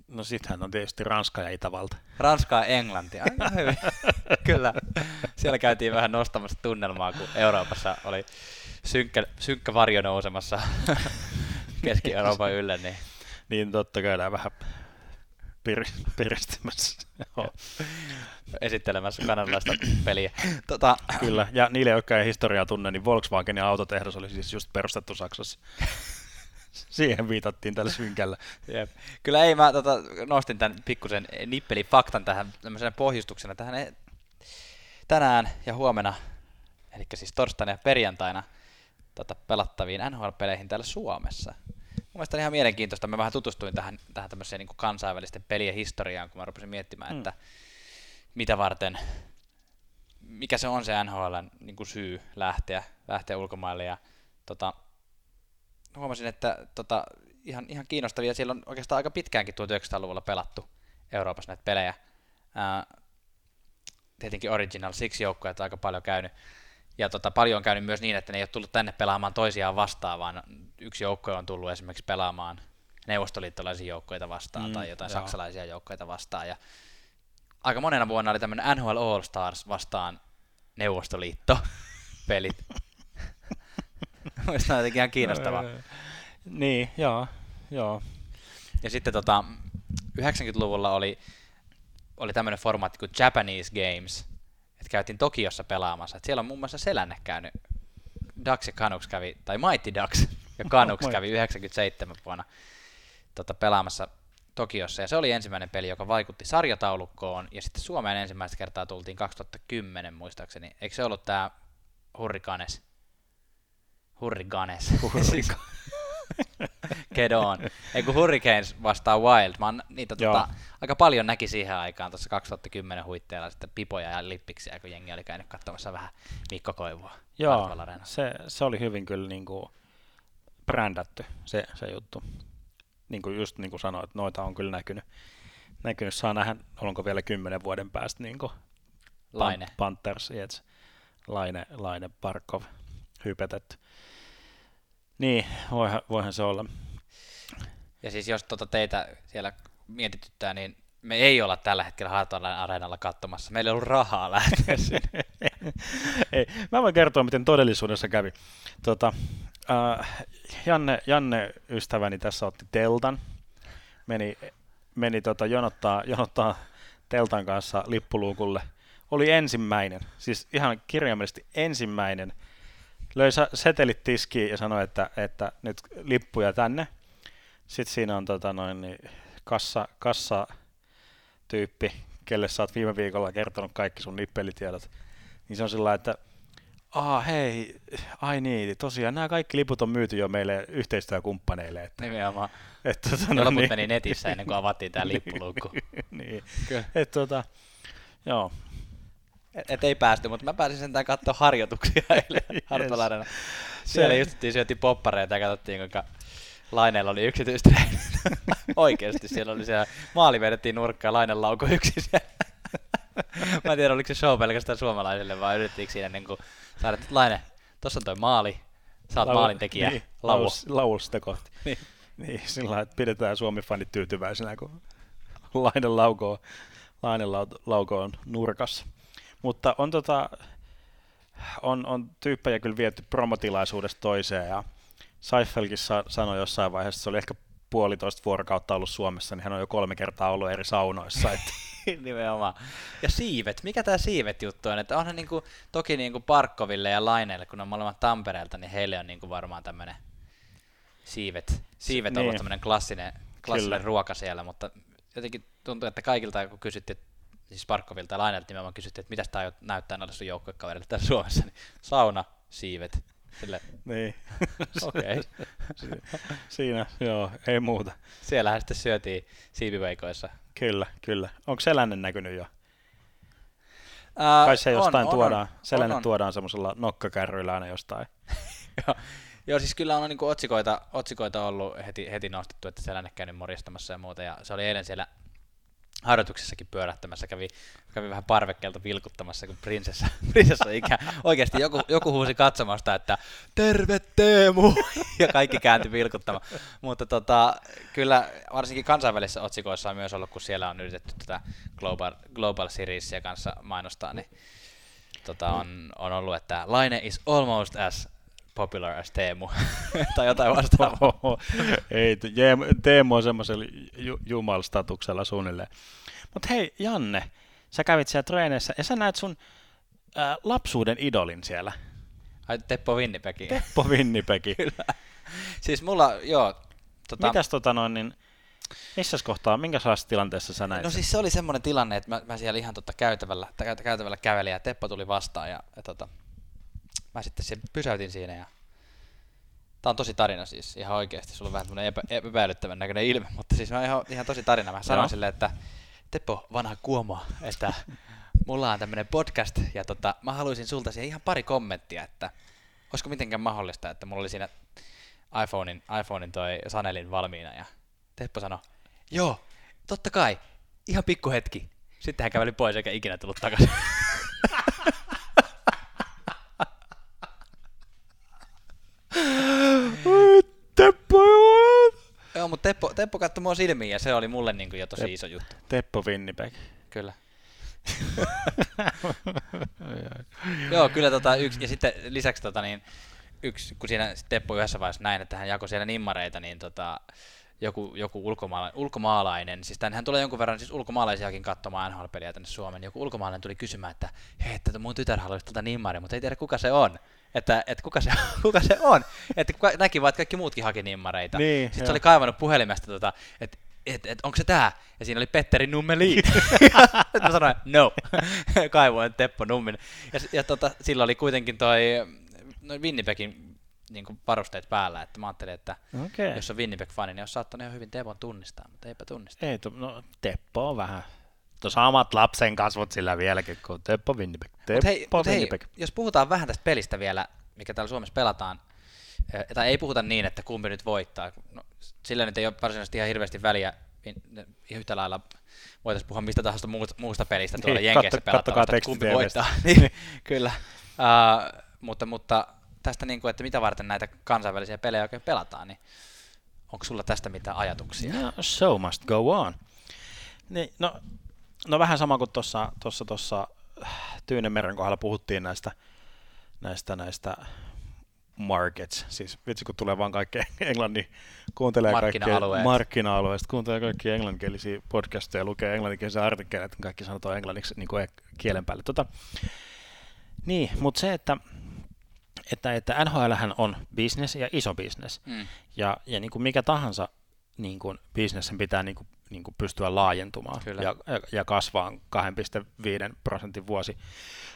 No sittenhän on tietysti Ranska ja Itävalta. Ranskaa ja Englantia. Aika hyvin. [LAUGHS] Kyllä. Siellä käytiin vähän nostamassa tunnelmaa, kun Euroopassa oli synkkä, synkkä varjo nousemassa [LAUGHS] Keski-Euroopan ylle. Niin Niin totta käydään vähän pir- piristämässä. Esittelemässä kanadalaista peliä. Tota, Kyllä, ja niille, jotka ei historiaa tunne, niin Volkswagenin autotehdas oli siis just perustettu Saksassa. Siihen viitattiin tällä synkällä. Jep. Kyllä ei, mä tota, nostin tämän pikkusen nippelifaktan tähän tämmöisenä pohjustuksena tähän e- tänään ja huomenna, eli siis torstaina ja perjantaina tota, pelattaviin NHL-peleihin täällä Suomessa. Mun mielestä on ihan mielenkiintoista. Mä vähän tutustuin tähän, tähän tämmöiseen niin kansainvälisten pelien historiaan, kun mä rupesin miettimään, mm. että mitä varten, mikä se on se NHL niin kuin syy lähteä, lähteä ulkomaille. Ja, tota, huomasin, että tota, ihan, ihan kiinnostavia. Siellä on oikeastaan aika pitkäänkin 1900-luvulla pelattu Euroopassa näitä pelejä. Ää, tietenkin Original Six joukkoja aika paljon käynyt. Ja tota, paljon on käynyt myös niin, että ne ei ole tullut tänne pelaamaan toisiaan vastaan, vaan yksi joukko on tullut esimerkiksi pelaamaan neuvostoliittolaisia joukkoita vastaan mm, tai jotain joo. saksalaisia joukkoita vastaan. Ja aika monena vuonna oli tämmöinen NHL All Stars vastaan Neuvostoliitto [LAUGHS] pelit. [LAUGHS] Mielestäni on jotenkin ihan kiinnostavaa. niin, joo, joo. Ja sitten tota, 90-luvulla oli, oli tämmöinen formaatti kuin Japanese Games, että käytiin Tokiossa pelaamassa. Et siellä on muun muassa Selänne käynyt, Ducks ja Canucks kävi, tai Mighty Ducks ja Canucks kävi 97 vuonna tota, pelaamassa Tokiossa, ja se oli ensimmäinen peli, joka vaikutti sarjataulukkoon, ja sitten Suomeen ensimmäistä kertaa tultiin 2010 muistaakseni. Eikö se ollut tämä Hurricanes? Hurricanes. Hurricanes. [LAUGHS] Kedon. Ei kun Hurricanes vastaa Wild. Mä oon niitä tota, aika paljon näki siihen aikaan tuossa 2010 huitteella sitten pipoja ja lippiksiä, kun jengi oli käynyt katsomassa vähän Mikko Koivua. Joo, se, se, oli hyvin kyllä niin kuin brändätty se, se juttu. Niin kuin just niin kuin sanoit, että noita on kyllä näkynyt. näkynyt. Saa nähdä, onko vielä kymmenen vuoden päästä niin kuin Laine. Panthers, Jets, Laine, Laine, Parkov hypetetty. Niin, voihan, voihan se olla. Ja siis jos tota teitä siellä mietityttää, niin me ei olla tällä hetkellä Hartwallen areenalla katsomassa. Meillä ei ollut rahaa lähteä sinne. [LAUGHS] ei. Mä voin kertoa, miten todellisuudessa kävi. Tota, äh, Janne, Janne, ystäväni, tässä otti teltan. Meni, meni tota, jonottaa, jonottaa teltan kanssa lippuluukulle. Oli ensimmäinen, siis ihan kirjaimellisesti ensimmäinen – löi setelit tiskiin ja sanoi, että, että nyt lippuja tänne. Sitten siinä on tota noin, niin kassa, kassa tyyppi, kelle sä oot viime viikolla kertonut kaikki sun nippelitiedot. Niin se on sillä että Aa, hei, ai niin, tosiaan nämä kaikki liput on myyty jo meille yhteistyökumppaneille. Että, Nimenomaan. Että, tota, no, loput niin. meni netissä ennen kuin avattiin tämä lippulukku. [LAUGHS] niin, että tota, joo, et, et ei päästy, mutta mä pääsin sentään katsoa harjoituksia [LAUGHS] eilen yes. Siellä se... just syötiin poppareita ja katsottiin, kuinka Laineella oli yksityistreenit. [LAUGHS] Oikeasti siellä oli siellä, maali vedettiin nurkkaan, Laineen lauko yksi siellä. mä en tiedä, oliko se show pelkästään suomalaisille, vai yrittiinkö siinä niin kuin saada, Laine, tossa on toi maali, sä oot Lau- maalintekijä, niin, laulu. Lausta kohti. [LAUGHS] niin. niin, sillä että pidetään Suomi-fanit tyytyväisenä, kun Laine laukoo, Laine laukoo on nurkassa. Mutta on, tota, on, on tyyppejä kyllä viety promotilaisuudesta toiseen ja Seifelkin sa- sanoi jossain vaiheessa, se oli ehkä puolitoista vuorokautta ollut Suomessa, niin hän on jo kolme kertaa ollut eri saunoissa. Että. [LAUGHS] [LAUGHS] Nimenomaan. Ja siivet, mikä tämä siivet juttu on? Että onhan niinku, toki niinku Parkkoville ja Laineelle, kun on molemmat Tampereelta, niin heille on niinku varmaan tämmöinen siivet. Siivet on niin. ollut tämmöinen klassinen, klassinen ruoka siellä, mutta jotenkin tuntuu, että kaikilta kun kysyttiin, siis Parkkovilta ja Lainelta nimenomaan kysyttiin, että mitä tämä näyttää näille sun joukkuekaverille täällä Suomessa, niin sauna, siivet, Sille. Niin. [LAUGHS] Okei. Okay. [LAUGHS] Siinä, joo, ei muuta. Siellähän sitten syötiin siipiveikoissa. Kyllä, kyllä. Onko Selänne näkynyt jo? Ää, Kai se jostain on, tuodaan, on, Selänne on, on. tuodaan semmoisella nokkakärryillä aina jostain. [LAUGHS] joo. Joo, siis kyllä on niin otsikoita, otsikoita ollut heti, heti nostettu, että Selänne käynyt morjastamassa ja muuta, ja se oli eilen siellä harjoituksessakin pyörähtämässä, kävi, kävi vähän parvekkeelta vilkuttamassa, kun prinsessa, [LAUGHS] prinsessa ikä. Oikeasti joku, joku huusi katsomasta, että terve Teemu! [LAUGHS] Ja kaikki kääntyi vilkuttamaan. Mutta tota, kyllä varsinkin kansainvälisissä otsikoissa on myös ollut, kun siellä on yritetty tätä Global, Global Seriesia kanssa mainostaa, niin tota, on, on ollut, että Laine is almost as popular as Teemu [LAUGHS] tai jotain vastaavaa. Ei, Teemu on semmoisella ju- jumalstatuksella suunnilleen. Mutta hei, Janne, sä kävit siellä treeneissä ja sä näet sun ää, lapsuuden idolin siellä. Ai Teppo Winnipegi. Teppo Winnipegi. [LAUGHS] Kyllä. Siis mulla, joo. Tota, Mitäs tota noin, niin missä kohtaa, minkälaisessa tilanteessa sä näit No siis se oli semmoinen tilanne, että mä, mä siellä ihan tota käytävällä, tä- käytävällä kävelin ja Teppo tuli vastaan ja, ja tota, mä sitten siellä pysäytin siinä ja Tää on tosi tarina siis, ihan oikeasti. Sulla on vähän tämmönen epä, epäilyttävän näköinen ilme, mutta siis mä ihan, ihan tosi tarina. Mä sanoin Joo. silleen, että Teppo, vanha kuomo, että mulla on tämmönen podcast ja tota, mä haluaisin sulta siihen ihan pari kommenttia, että olisiko mitenkään mahdollista, että mulla oli siinä iPhonein, iPhonein toi Sanelin valmiina ja Teppo sanoi, joo, totta kai, ihan pikku hetki. Sitten hän käveli pois eikä ikinä tullut takaisin. [LAUGHS] Teppo, Joo, mutta Teppo, Teppo katsoi mua silmiin ja se oli mulle niin kuin jo tosi Tep- iso juttu. Teppo Winnipeg. Kyllä. [LAUGHS] Joo, kyllä tota yksi, ja sitten lisäksi tota niin, yksi, kun siinä Teppo yhdessä vaiheessa näin, että hän jakoi siellä nimmareita, niin tota, joku, joku ulkomaalainen, ulkomaalainen, siis tännehän tulee jonkun verran siis ulkomaalaisiakin katsomaan NHL-peliä tänne Suomeen, joku ulkomaalainen tuli kysymään, että hei, että mun tytär haluaisi tuota nimmaria, mutta ei tiedä kuka se on. Että, että kuka, se, [LAUGHS] kuka se on. Että kuka, näki vaan, että kaikki muutkin haki nimmareita. Niin, Sitten joo. se oli kaivannut puhelimesta, tota, että et, et, onko se tää? Ja siinä oli Petteri Nummelin. [LAUGHS] Sitten mä sanoin, no. [LAUGHS] Kaivoin Teppo Nummin. Ja, ja tota, sillä oli kuitenkin toi no Winnipegin niin varusteet päällä, että mä ajattelin, että Okei. jos on Winnipeg-fani, niin olisi saattanut ihan hyvin Tepon tunnistaa, mutta eipä tunnista. Ei, tu- no, Teppo on vähän. Tuo samat lapsen kasvot sillä vieläkin kuin Teppo Winnipeg. Teppo hei, mut hei, Winnipeg. jos puhutaan vähän tästä pelistä vielä, mikä täällä Suomessa pelataan, eh, tai ei puhuta niin, että kumpi nyt voittaa. No, sillä nyt ei ole varsinaisesti ihan hirveästi väliä. In- Ihan yhtä lailla voitaisiin puhua mistä tahansa muusta, muusta pelistä tuolla Niin, Jenkeissä että kumpi voittaa. [LAUGHS] niin, kyllä. Uh, mutta, mutta tästä, niin kuin, että mitä varten näitä kansainvälisiä pelejä oikein pelataan, niin onko sulla tästä mitään ajatuksia? No, show must go on. Niin, no, no vähän sama kuin tuossa tossa, tossa Tyynemeren kohdalla puhuttiin näistä, näistä, näistä markets, siis vitsi kun tulee vaan kaikki [LAUGHS] englannin, kuuntelee Markkina-alueet. markkina-alueista, kuuntelee kaikki englanninkielisiä podcasteja, lukee englanninkielisiä artikkeleita, kaikki sanotaan englanniksi niin kuin kielen päälle. Tota, niin, mutta se, että, että, että NHL on business ja iso business, Mm. ja, ja niin kuin mikä tahansa niin kuin bisnessen pitää niin kuin, niin kuin pystyä laajentumaan Kyllä. ja, ja, ja kasvaa 2,5 prosentin vuosi,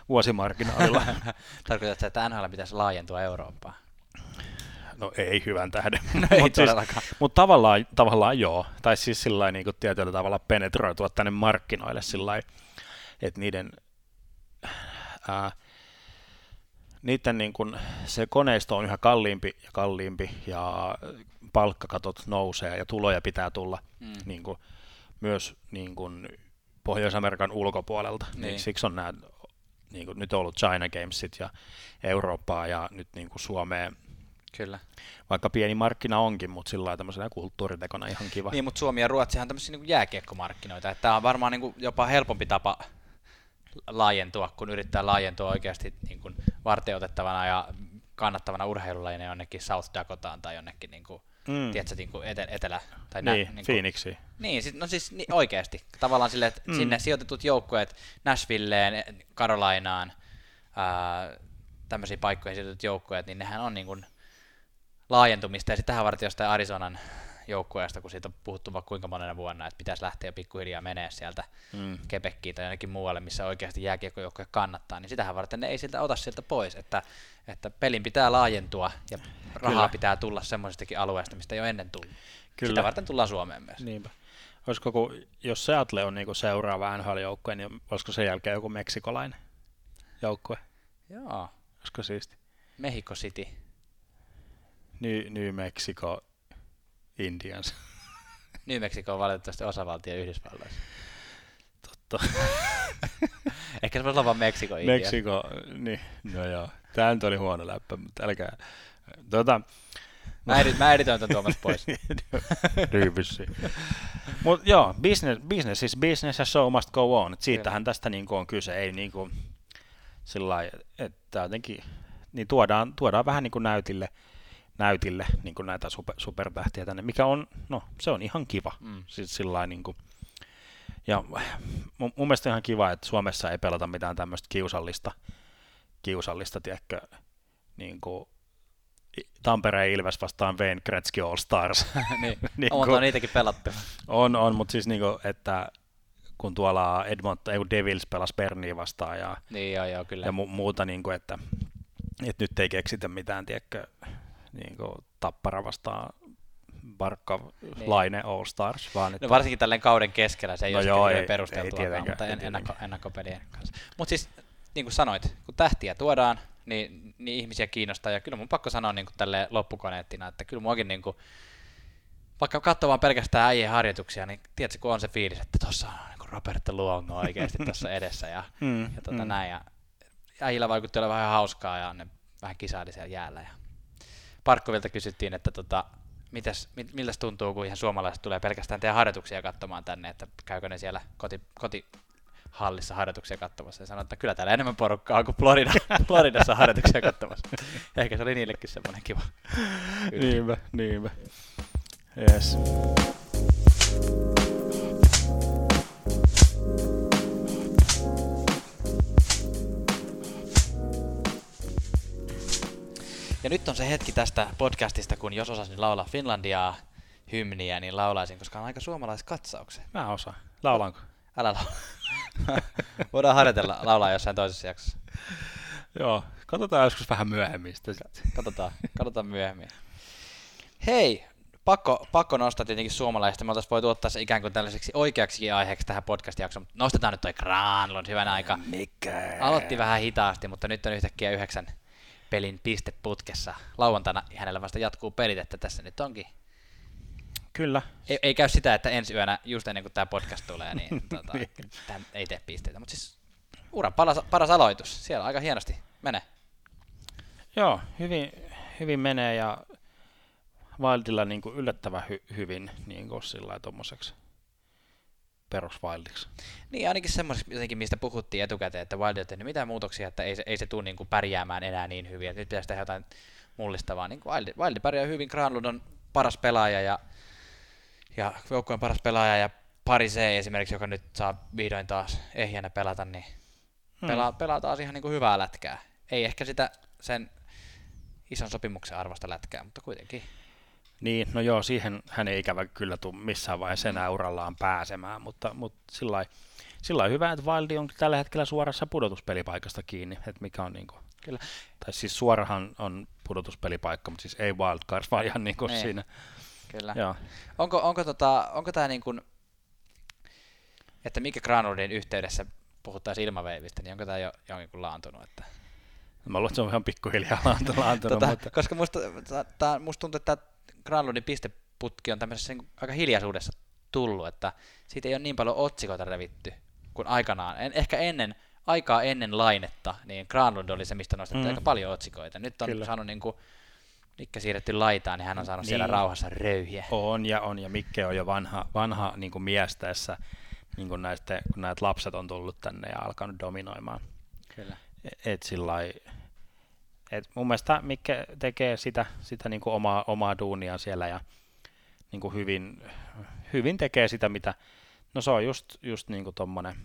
vuosimarginaalilla. [LAUGHS] Tarkoitatko, että NHL pitäisi laajentua Eurooppaan? no ei hyvän tähden, [LAUGHS] No mutta siis, mut tavallaan, tavallaan joo. Tai siis sillä niin kuin tietyllä tavalla penetroitua tänne markkinoille sillä että niiden, ää, niiden niin kuin, se koneisto on yhä kalliimpi ja kalliimpi ja palkkakatot nousee ja tuloja pitää tulla Mm. niin kuin, myös niin kuin, Pohjois-Amerikan ulkopuolelta. Niin. Niin. Siksi on nämä, niin kuin, nyt on ollut China Gamesit ja Eurooppaa ja nyt niin kuin Suomeen, Kyllä. vaikka pieni markkina onkin, mutta sillä lailla tämmöisenä kulttuuritekona ihan kiva. Niin, mutta Suomi ja Ruotsihan on tämmöisiä niin jääkiekkomarkkinoita, tämä on varmaan niin kuin jopa helpompi tapa laajentua, kun yrittää laajentua oikeasti niin kuin varteutettavana ja kannattavana urheilulajina jonnekin South Dakotaan tai jonnekin niin kuin, Mm. tiedätkö, niin kuin etelä, etelä tai Niin, nä, niin kuin, Phoenixi. Niin, sit, no siis niin, oikeasti. Tavallaan silleen, että Mm. sinne sijoitetut joukkueet Nashvilleen, Carolinaan, tämmöisiä paikkoihin sijoitetut joukkueet, niin nehän on niin kuin laajentumista. Ja sitten tähän varten jostain Arizonan joukkueesta, kun siitä on puhuttu vaikka kuinka monena vuonna, että pitäisi lähteä pikkuhiljaa menee sieltä Mm. Quebeciin tai jonnekin muualle, missä oikeasti jääkiekkojoukkoja kannattaa, niin sitähän varten ne ei siltä ota sieltä pois, että, että pelin pitää laajentua ja rahaa Kyllä. pitää tulla semmoisestakin alueesta, mistä ei ole ennen tullut. Kyllä. Sitä varten tullaan Suomeen myös. Niinpä. Olisiko, kun, jos Seattle on niinku seuraava NHL-joukkue, niin olisiko sen jälkeen joku meksikolainen joukkue? Joo. Olisiko siisti? Mexico City. New, New Mexico Indians. New Mexico on valitettavasti osavaltio Yhdysvalloissa. Totta. [LAUGHS] Ehkä se voisi olla vaan Meksiko India. Meksiko, niin, no joo. Tämä nyt oli huono läppä, mutta älkää. Tota, Mä, edit, mä editoin ton Tuomas pois. [LAUGHS] niin vissiin. Mut joo, business, business is business ja show must go on. Et siitähän tästä niinku on kyse, ei niinku sillä lailla, että jotenkin niin tuodaan, tuodaan vähän niin kuin näytille, näytille niin kuin näitä super, supertähtiä tänne, mikä on, no se on ihan kiva. Mm. Siis sillain, niin kuin, ja mun, mun mielestä ihan kiva, että Suomessa ei pelata mitään tämmöistä kiusallista, kiusallista, tiedätkö, niin kuin Tampereen Ilves vastaan Wayne Gretzky All Stars. [LAUGHS] niin, [LAUGHS] niin on kun, niitäkin pelattu. On, on, mutta siis niin kuin, että kun tuolla Edmonton, ei Devils pelasi Berniä vastaan ja, niin, joo, joo, kyllä. ja mu- muuta, niin kuin, että, että nyt ei keksitä mitään, tiedätkö, niin kuin tappara vastaan Barkka niin. Laine All Stars. Vaan no varsinkin tälleen kauden keskellä se ei no ole joo, ei, perusteltua, ei mutta en, ennakko, ennakkopelien kanssa. Mutta siis niin kuin sanoit, kun tähtiä tuodaan, niin, niin ihmisiä kiinnostaa, ja kyllä mun pakko sanoa niin kuin tälleen loppukoneettina, että kyllä muakin niin kuin, vaikka katsoo vaan pelkästään äijien harjoituksia, niin tiedätkö, kun on se fiilis, että tuossa on niin Robert Luongo oikeasti [LAUGHS] tuossa edessä ja, mm, ja tota mm. näin, ja äijillä vaikutti olevan vähän hauskaa, ja ne vähän kisaili siellä jäällä, ja Parkkovilta kysyttiin, että tota, mitäs, miltä tuntuu, kun ihan suomalaiset tulee pelkästään tehdä harjoituksia katsomaan tänne, että käykö ne siellä koti, koti hallissa harjoituksia katsomassa ja sanoi, että kyllä täällä enemmän porukkaa kuin Florida, [LAUGHS] Floridassa harjoituksia katsomassa. [LAUGHS] Ehkä se oli niillekin semmoinen kiva. niinpä, niinpä. Yes. Ja nyt on se hetki tästä podcastista, kun jos osasin laulaa Finlandiaa hymniä, niin laulaisin, koska on aika suomalaiskatsauksen. Mä osaan. Laulanko? Älä laula. [LAUGHS] Voidaan harjoitella laulaa jossain toisessa jaksossa. Joo, katsotaan joskus vähän myöhemmin sitten. Katsotaan, katsotaan myöhemmin. Hei, pakko, pakko nostaa tietenkin suomalaista. Me oltaisiin voitu ottaa se ikään kuin tällaiseksi oikeaksi aiheeksi tähän podcast-jaksoon, nostetaan nyt toi Granlund hyvän aika. Mikä? Aloitti vähän hitaasti, mutta nyt on yhtäkkiä yhdeksän pelin piste putkessa. Lauantaina hänellä vasta jatkuu pelit, että tässä nyt onkin Kyllä. Ei, ei käy sitä, että ensi yönä, just ennen kuin tämä podcast tulee, niin [LAUGHS] tota, tämän ei tee pisteitä. Mutta siis uran paras, paras aloitus. Siellä aika hienosti menee. Joo, hyvin, hyvin menee ja Wildilla niin kuin yllättävän hy, hyvin niin kuin sillä tuommoiseksi peruswildiksi. Niin, ainakin semmoiseksi jotenkin, mistä puhuttiin etukäteen, että Wild on tehnyt mitään muutoksia, että ei se, ei se tule niin kuin pärjäämään enää niin hyvin, että nyt pitäisi tehdä jotain mullistavaa. Niin Wild, Wild pärjää hyvin, Granlund on paras pelaaja ja ja joukkueen paras pelaaja ja pari C esimerkiksi, joka nyt saa vihdoin taas ehjänä pelata, niin hmm. pelaa, pelaa taas ihan niin kuin hyvää lätkää. Ei ehkä sitä sen ison sopimuksen arvosta lätkää, mutta kuitenkin. Niin, no joo, siihen hän ei ikävä kyllä tule missään vaiheessa enää urallaan pääsemään, mutta, mutta sillä sillä hyvä, että Wildi on tällä hetkellä suorassa pudotuspelipaikasta kiinni, että mikä on niin kuin, kyllä. tai siis suorahan on pudotuspelipaikka, mutta siis ei wildcard, vaan ihan niin kuin siinä Kyllä. Joo. Onko, onko, tota, onko tämä niin kuin, että mikä Granulin yhteydessä puhuttaisiin ilmaveivistä, niin onko tämä jo jonkin laantunut? Että... Mä luulen, että se on ihan pikkuhiljaa laantunut. tota, mutta... Koska musta, tää, musta tuntuu, että Granlundin pisteputki on tämmöisessä niin aika hiljaisuudessa tullut, että siitä ei ole niin paljon otsikoita revitty kuin aikanaan. En, ehkä ennen, aikaa ennen lainetta, niin Granlund oli se, mistä nostettiin mm. aika paljon otsikoita. Nyt on Kyllä. saanut niin kuin, Mikke siirretty laitaan, niin hän on saanut niin, siellä rauhassa röyhiä. On ja on, ja Mikke on jo vanha, vanha niin kuin mies tässä, niin kuin näistä, kun näitä lapset on tullut tänne ja alkanut dominoimaan. Kyllä. Et sillai, et mun mielestä Mikke tekee sitä, sitä niin kuin omaa, omaa duunia siellä ja niin kuin hyvin, hyvin tekee sitä, mitä, no se on just, just niin kuin tommonen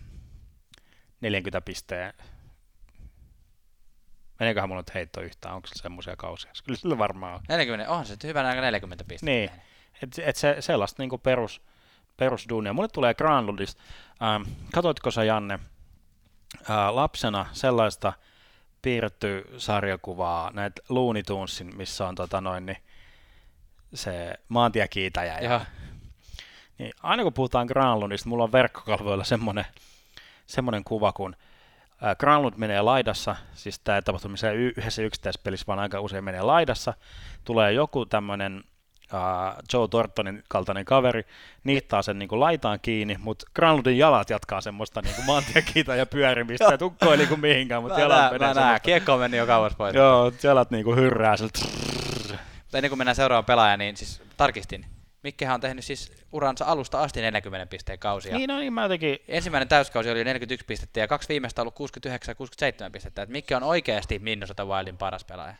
40 pisteen Meneeköhän mulla nyt heitto yhtään, onko se semmoisia kausia? Kyllä sillä varmaan on. 40, onhan se hyvänä aika 40 pistettä. Niin, että et se, sellaista niinku perus, perusduunia. Mulle tulee Granlundista, ähm, katoitko sä Janne äh, lapsena sellaista piirretty sarjakuvaa, näitä Looney Tunesin, missä on tota noin, niin se maantiekiitäjä. Ja, niin aina kun puhutaan Granlundista, mulla on verkkokalvoilla semmoinen, semmoinen kuva, kun Granlund menee laidassa, siis tämä ei tapahtu missään yhdessä yksittäispelissä, vaan aika usein menee laidassa. Tulee joku tämmöinen uh, Joe Tortonin kaltainen kaveri, niittaa sen niin kuin laitaan kiinni, mutta Granlundin jalat jatkaa semmoista niin kuin maantiekiitä ja pyörimistä, [LAUGHS] ja tukko ei niin mihinkään, mutta jalat menee Mä näen, kiekko meni jo kauas pois. Joo, jalat niin kuin hyrrää sieltä. Ennen kuin mennään seuraavaan pelaajaan, niin siis tarkistin, Mikkehän on tehnyt siis uransa alusta asti 40 pisteen kausia. Niin, no niin, mä jotenkin... Ensimmäinen täyskausi oli 41 pistettä ja kaksi viimeistä ollut 69 ja 67 pistettä. Et Mikke on oikeasti Minnesota Wildin paras pelaaja.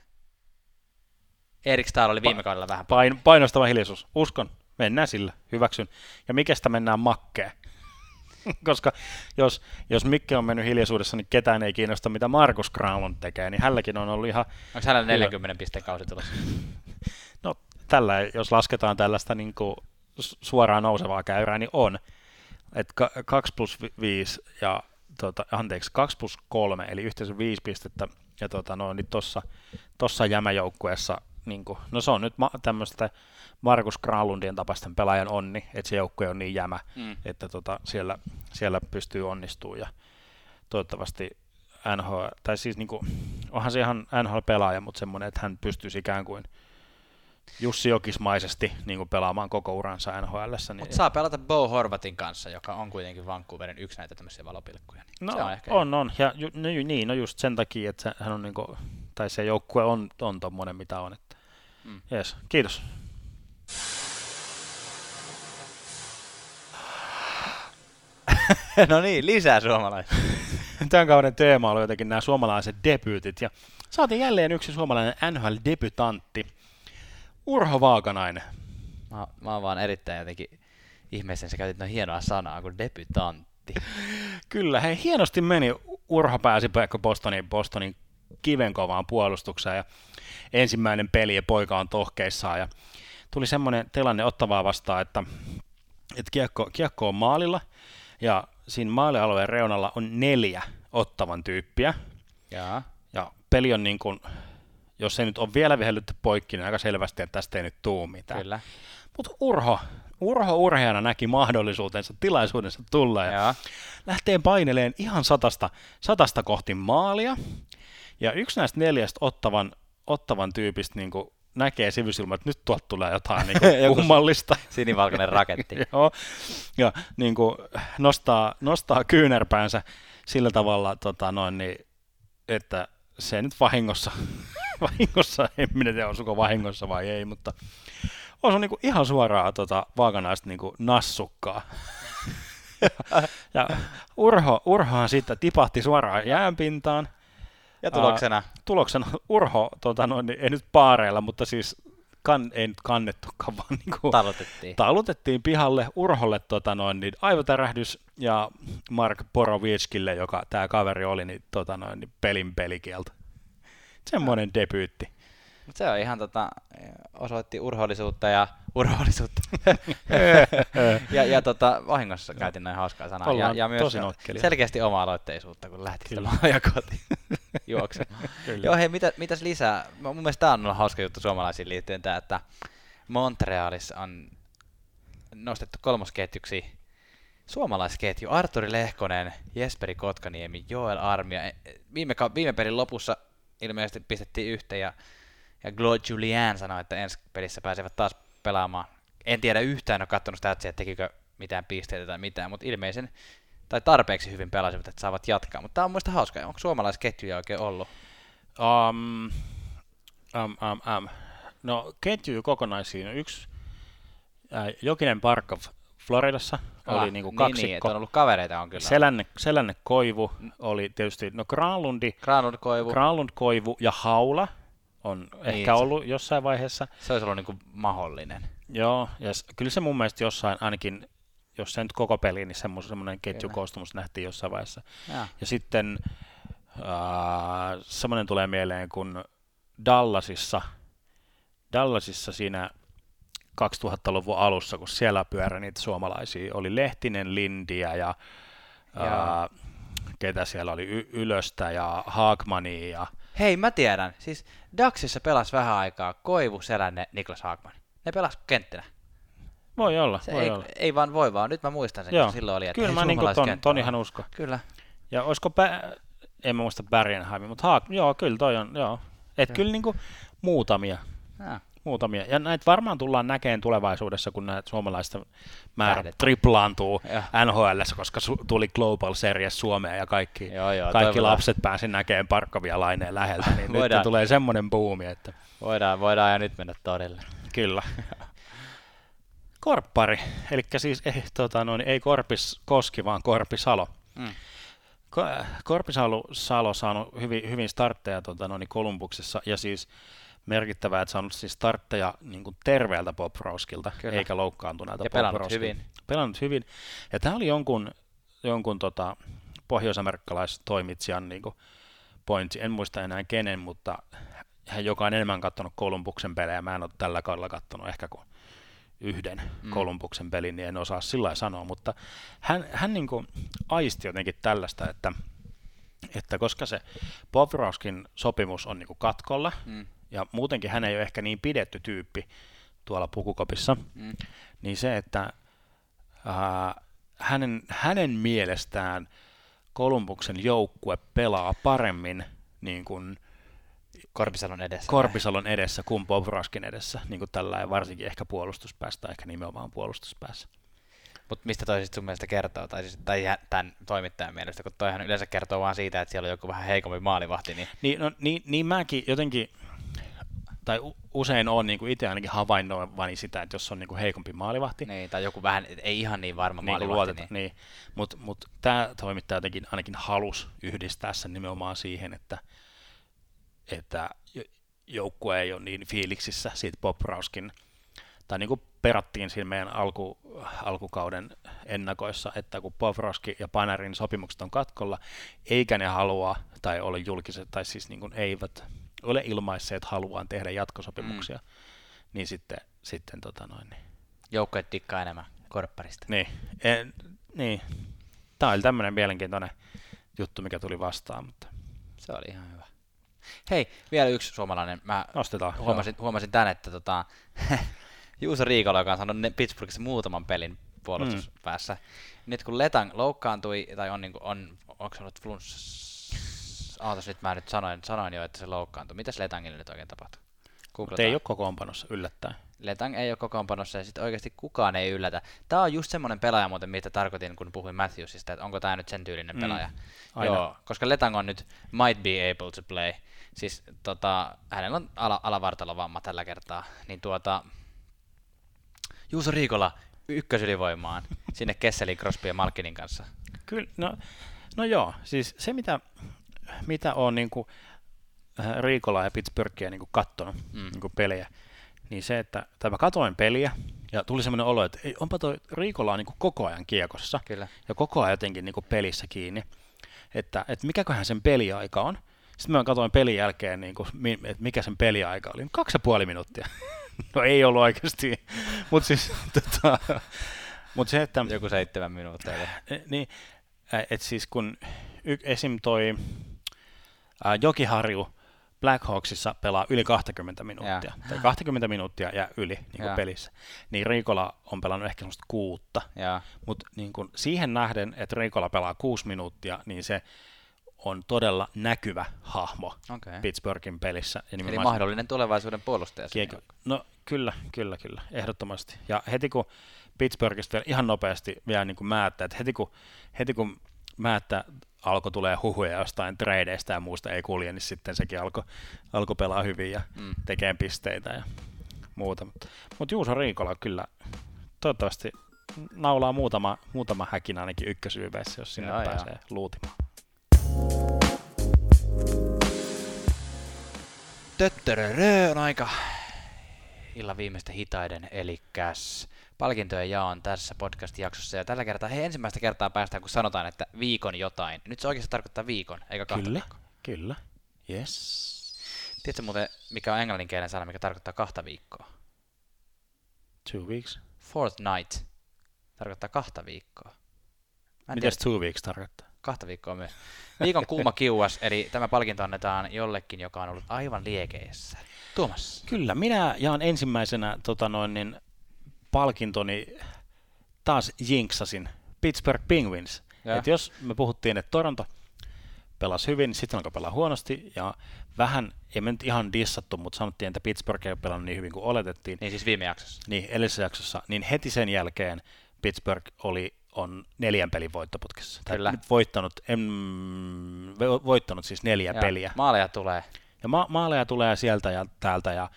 Erik Stahl oli viime kaudella vähän Pain, painostava hiljaisuus. Uskon. Mennään sillä. Hyväksyn. Ja mikestä mennään makkeen. [LAUGHS] Koska jos, jos Mikke on mennyt hiljaisuudessa, niin ketään ei kiinnosta, mitä Markus Granlund tekee, niin hälläkin on ollut ihan... Onko hänellä 40 pisteen kausi tulossa? [LAUGHS] No tällä, jos lasketaan tällaista niin kuin suoraan nousevaa käyrää, niin on. Et 2 plus 5 ja tota, anteeksi, 2 plus 3, eli yhteensä 5 pistettä, ja tota, no, niin tossa jämäjoukkueessa, niin kuin, no se on nyt ma- tämmöistä Markus Granlundin tapaisten pelaajan onni, että se joukkue on niin jämä, mm. että tota, siellä, siellä pystyy onnistumaan, ja toivottavasti NHL, tai siis niin kuin, onhan se ihan NHL-pelaaja, mutta semmoinen, että hän pystyisi ikään kuin Jussi Jokismaisesti niin kuin pelaamaan koko uransa nhl Niin... Mutta saa pelata Bo Horvatin kanssa, joka on kuitenkin Vancouverin yksi näitä tämmöisiä valopilkkuja. Niin no, se on, ehkä on, on. Ja ju, no, niin, no just sen takia, että hän on niin kuin, tai se joukkue on, on tommonen mitä on. Että. Mm. Yes, kiitos. [LAUGHS] no niin, lisää suomalaisia. [LAUGHS] Tämän kauden teema oli jotenkin nämä suomalaiset debyytit, ja saatiin jälleen yksi suomalainen NHL-debytantti. Urho Vaakanainen. Mä, mä oon vaan erittäin jotenkin ihmeessä, sä käytit noin hienoa sanaa kuin debytantti. [LAUGHS] Kyllä, hei hienosti meni. Urho pääsi Bostonin, Bostonin kivenkovaan puolustukseen ja ensimmäinen peli ja poika on tohkeissaan ja tuli semmoinen tilanne ottavaa vastaan, että, että kiekko, kiekko on maalilla ja siinä maalialueen reunalla on neljä ottavan tyyppiä. Ja, ja peli on niin kuin jos ei nyt ole vielä vihellytty poikki, niin aika selvästi, että tästä ei nyt tuu mitään. Kyllä. Mutta Urho, Urho urheana näki mahdollisuutensa, tilaisuudensa tulla ja, ja. lähtee paineleen ihan satasta, satasta kohti maalia. Ja yksi näistä neljästä ottavan, ottavan tyypistä niin kuin näkee sivusilmä, että nyt tuolta tulee jotain [LAUGHS] niin kuin kummallista. [LAUGHS] Sinivalkoinen raketti. [LAUGHS] Joo, ja niin kuin nostaa, nostaa kyynärpäänsä sillä tavalla, tota noin, niin, että se nyt vahingossa vahingossa, en minä tiedä osuko vahingossa vai ei, mutta on niinku ihan suoraa tota, vaakanaista niinku nassukkaa. ja Urho, Urhohan sitten tipahti suoraan jäänpintaan. Ja tuloksena? Uh, tuloksena Urho, tota, no, ei nyt paareilla, mutta siis kan, ei nyt kannettukaan, vaan niin kuin talutettiin. talutettiin pihalle Urholle tota noin, niin aivotärähdys ja Mark Borovitskille, joka tämä kaveri oli, niin, tota noin, niin pelin pelikieltä. Semmoinen debyytti. Mut se on ihan tota, osoitti urhollisuutta ja [LAUGHS] urhollisuutta. ja, ja tota, vahingossa käytin näin hauskaa sanaa. ja, ja myös selkeästi oma-aloitteisuutta, kun lähti sitä [LAUGHS] ja kotiin [LAUGHS] juoksemaan. Joo, hei, mitä, mitäs lisää? Mun mielestä tämä on ollut hauska juttu suomalaisiin liittyen, tämä, että Montrealissa on nostettu kolmosketjuksi suomalaisketju Arturi Lehkonen, Jesperi Kotkaniemi, Joel Armia. E, viime, viime pelin lopussa ilmeisesti pistettiin yhteen ja, ja Claude Julien sanoi, että ensi pelissä pääsevät taas pelaamaan. En tiedä yhtään, ole katsonut sitä, että tekikö mitään pisteitä tai mitään, mutta ilmeisen tai tarpeeksi hyvin pelasivat, että saavat jatkaa. Mutta tämä on muista hauskaa. Onko suomalaisketjuja oikein ollut? Um, um, um, um. No ketju kokonaisiin. Yksi äh, Jokinen Barkov Floridassa ah, oli niinku kaksikko. Niin, niin, on ollut kavereita on kyllä. Selänne, Selänne Koivu oli tietysti, no Granlundi, Granlund Koivu. Granlund Koivu ja Haula on niin, ehkä se, ollut jossain vaiheessa. Se olisi ollut niinku mahdollinen. Joo, ja kyllä se mun mielestä jossain ainakin, jos se nyt koko peli, niin semmoinen ketjukoostumus nähtiin jossain vaiheessa. Ja, ja sitten äh, semmoinen tulee mieleen, kun Dallasissa, Dallasissa siinä 2000-luvun alussa, kun siellä pyöri niitä suomalaisia. Oli Lehtinen, Lindiä ja, ja. Ää, ketä siellä oli, y- Ylöstä ja Haakmani. Ja... Hei, mä tiedän. Siis Daxissa pelasi vähän aikaa Koivu, Selänne, Niklas Haakman. Ne pelas kenttinä. Voi olla, se voi ei, olla. ei vaan voi vaan. Nyt mä muistan sen, Joo. kun silloin oli, että Kyllä mä niin ton, ton ihan usko. Kyllä. Ja olisiko, pä- en mä muista Bergenheim, mutta Haak, joo, kyllä toi on, joo. Et kyllä niinku muutamia. Ja muutamia. Ja näitä varmaan tullaan näkemään tulevaisuudessa, kun näitä suomalaista määrä Tähdet. triplaantuu NHL, koska su- tuli Global Series Suomeen ja kaikki, joo, joo, kaikki toivotaan. lapset pääsivät näkemään parkkavia laineen läheltä, niin nyt tulee semmoinen buumi, että... Voidaan, voidaan ja nyt mennä todelle. Kyllä. Korppari, eli siis ei, tota, noin, ei Korpis Koski, vaan Korpisalo. Mm. Ko- Korpisalo Salo saanut hyvin, hyvin startteja tota, noin, Kolumbuksessa, ja siis merkittävää, että saanut siis startteja niin kuin terveeltä Bob Roskilta, Kyllä. eikä loukkaantuneelta Ja Bob pelannut Roskilta. hyvin. Pelannut hyvin. Ja tämä oli jonkun, jonkun tota, pohjoisamerikkalaistoimitsijan niin kuin pointti, en muista enää kenen, mutta hän joka on enemmän katsonut Kolumbuksen pelejä, mä en ole tällä kaudella katsonut ehkä kuin yhden Mm. Kolumbuksen pelin, niin en osaa sillä sanoa, mutta hän, hän niin kuin aisti jotenkin tällaista, että, että koska se Bobrovskin sopimus on niin kuin katkolla, Mm. Ja muutenkin hän ei ole ehkä niin pidetty tyyppi tuolla pukukopissa, Mm. niin se, että ää, hänen, hänen mielestään Kolumbuksen joukkue pelaa paremmin niin kuin Korpisalon edessä. Korpisalon edessä kuin Bobraskin edessä, niin kuin tällä varsinkin ehkä puolustuspäässä tai ehkä nimenomaan puolustuspäässä. Mutta mistä toi sit sun mielestä kertoo, tai, siis, tai tämän toimittajan mielestä, kun toihan yleensä kertoo vaan siitä, että siellä on joku vähän heikompi maalivahti, niin Niin, no, niin, niin mäkin jotenkin, tai usein on niin kuin itse ainakin havainnoivani sitä, että jos on niin kuin heikompi maalivahti, Niin, tai joku vähän, ei ihan niin varma niin maalivahti, luoteta, niin, niin. Mutta mut tämä toimittaja jotenkin ainakin halus yhdistää sen nimenomaan siihen, että, että jo- joukkue ei ole niin fiiliksissä siitä Bob Rauskin, tai niin kuin perattiin siinä meidän alku, alkukauden ennakoissa, että kun Bob Rauski ja Panarin sopimukset on katkolla, eikä ne halua, tai ole julkiset, tai siis niin kuin eivät ole ilmaisseet haluaan tehdä jatkosopimuksia, mm. niin sitten, sitten tota noin, niin joukkueet tikkaa enemmän korpparista. niin, en, niin. Tämä oli tämmöinen mielenkiintoinen juttu, mikä tuli vastaan, mutta Se oli ihan hyvä. Hei, vielä yksi suomalainen. Mä nostetaan. huomasin, huomasin tän, että tota, [LAUGHS] Juuso Riikola, joka on saanut Pittsburghissa muutaman pelin puolustuspäässä. Mm. Nyt kun Letang loukkaantui, tai on, niin kuin, on onko se ollut flunss... Aatas, nyt mä nyt sanoin, sanoin jo, että se loukkaantui. Mitäs Letangille nyt oikein tapahtui? Googletaan. ei ole kokoonpanossa yllättäen. Letang ei ole kokoonpanossa ja sitten oikeasti kukaan ei yllätä. Tämä on just semmoinen pelaaja muuten, mitä tarkoitin, kun puhuin Matthewsista, että onko tämä nyt sen tyylinen Mm, pelaaja. aina. Joo, koska Letang on nyt might be able to play. Siis tota, hänellä on ala, alavartalovamma tällä kertaa. Niin tuota, Juuso Riikola ykkösylivoimaan [LAUGHS] sinne Kesselin, Crosby ja Malkinin kanssa. Kyllä, no, no joo, siis se mitä, mitä on niin kuin, Riikola ja Pittsburghia niin kattonut Mm. niin pelejä, niin se, että tai mä katoin peliä ja tuli semmoinen olo, että ei, onpa toi Riikola on niin koko ajan kiekossa Kyllä. ja koko ajan jotenkin niin pelissä kiinni, että, että mikäköhän sen peliaika on. Sitten mä katsoin pelin jälkeen, niin kuin, että mikä sen peliaika oli. Kaksi ja puoli minuuttia. [LAUGHS] no ei ollut oikeasti, [LAUGHS] mutta siis [LAUGHS] tota, mut se, että... Joku seitsemän minuuttia. E, Niin, ä, et siis kun y- esim. toi ä, Jokiharju Blackhawksissa pelaa yli 20 minuuttia, Jaa. tai 20 minuuttia ja yli niin Jaa. pelissä, niin Riikola on pelannut ehkä semmoista kuutta, mutta niin siihen nähden, että Riikola pelaa kuusi minuuttia, niin se on todella näkyvä hahmo Okei. Pittsburghin pelissä. Ja Eli mahdollinen tulevaisuuden puolustaja. Kiekko. No kyllä, kyllä, kyllä, ehdottomasti. Ja heti kun Pittsburghista vielä ihan nopeasti vielä niin kuin määttää, että heti kun, heti kun määttää alkoi tulee huhuja jostain tradeista ja muusta ei kulje, niin sitten sekin alkoi alko pelaa hyvin ja Mm. tekee pisteitä ja muuta. Mutta mut Juuso Riikola kyllä toivottavasti naulaa muutama, muutama häkin ainakin ykkösyyveissä, jos sinne joo. pääsee luutimaan. Töttörörö on aika illan viimeistä hitaiden, eli palkintojen jaon tässä podcast-jaksossa. Ja tällä kertaa, hei ensimmäistä kertaa päästään, kun sanotaan, että viikon jotain. Nyt se oikeasti tarkoittaa viikon, eikä kahta Kyllä, viikkoa. kyllä. Yes. Tiedätkö muuten, mikä on englanninkielinen sana, mikä tarkoittaa kahta viikkoa? Two weeks. Fortnight tarkoittaa kahta viikkoa. Mä Mitäs two weeks tarkoittaa? kahta viikkoa myös. Viikon kuuma kiuas, eli tämä palkinto annetaan jollekin, joka on ollut aivan liekeissä. Tuomas. Kyllä, minä jaan ensimmäisenä tota noin, niin, palkintoni taas jinksasin Pittsburgh Penguins. Et jos me puhuttiin, että Toronto pelasi hyvin, niin sitten alkoi pelaa huonosti ja vähän, ei me nyt ihan dissattu, mutta sanottiin, että Pittsburgh ei ole pelannut niin hyvin kuin oletettiin. Niin siis viime jaksossa. Niin edellisessä jaksossa, niin heti sen jälkeen Pittsburgh oli, on neljän pelin voittoputkessa. Tai Kyllä. nyt voittanut, vo- voittanut siis neljä Ja peliä. Maaleja tulee. Ja ma- maaleja tulee sieltä ja täältä ja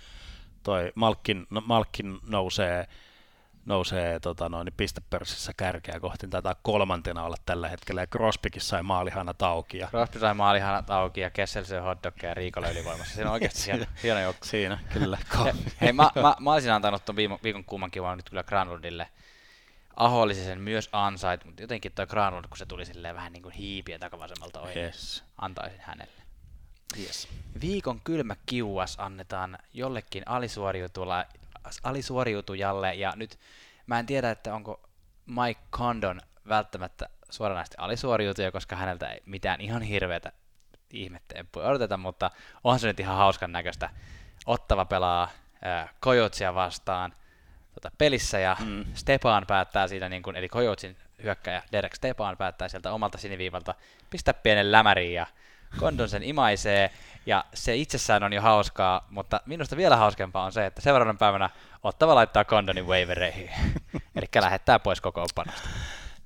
toi Malkin, no, Malkin nousee, nousee tota, noin, pistepörssissä kärkeä kohti. Taitaa kolmantena olla tällä hetkellä. Ja Crosbykin sai maalihana auki. Ja... Crosby sai maalihana auki ja Kessel syö hotdogkeja ja Riikola ylivoimassa. Siinä on oikeasti hieno, [LAUGHS] hieno joukko. Siinä, kyllä. [LAUGHS] He, hei, mä, mä, mä, olisin antanut tuon viikon, viikon kuuman kivan nyt kyllä Granlundille. Aho olisi sen myös ansait, mutta jotenkin toi Granlund, kun se tuli silleen vähän niin kuin hiipiä takavasemmalta ohi, Yes. antaisin hänelle. Yes. Viikon kylmä kiuas annetaan jollekin alisuoriutujalle, ja nyt mä en tiedä, että onko Mike Condon välttämättä suoranaisesti alisuoriutuja, koska häneltä ei mitään ihan hirveätä ihmettä odoteta, mutta onhan se nyt ihan hauskan näköistä. Ottava pelaa äh, Kojotsia vastaan tota, pelissä, ja mm. Stepan päättää siitä, niin kun, eli Kojotsin hyökkäjä Derek Stepan päättää sieltä omalta siniviivalta pistää pienen lämäriin, ja Kondon sen imaisee, ja se itsessään on jo hauskaa, mutta minusta vielä hauskempaa on se, että seuraavana päivänä Ottava laittaa Kondonin wavereihin, [LAUGHS] eli lähettää pois koko opanosta.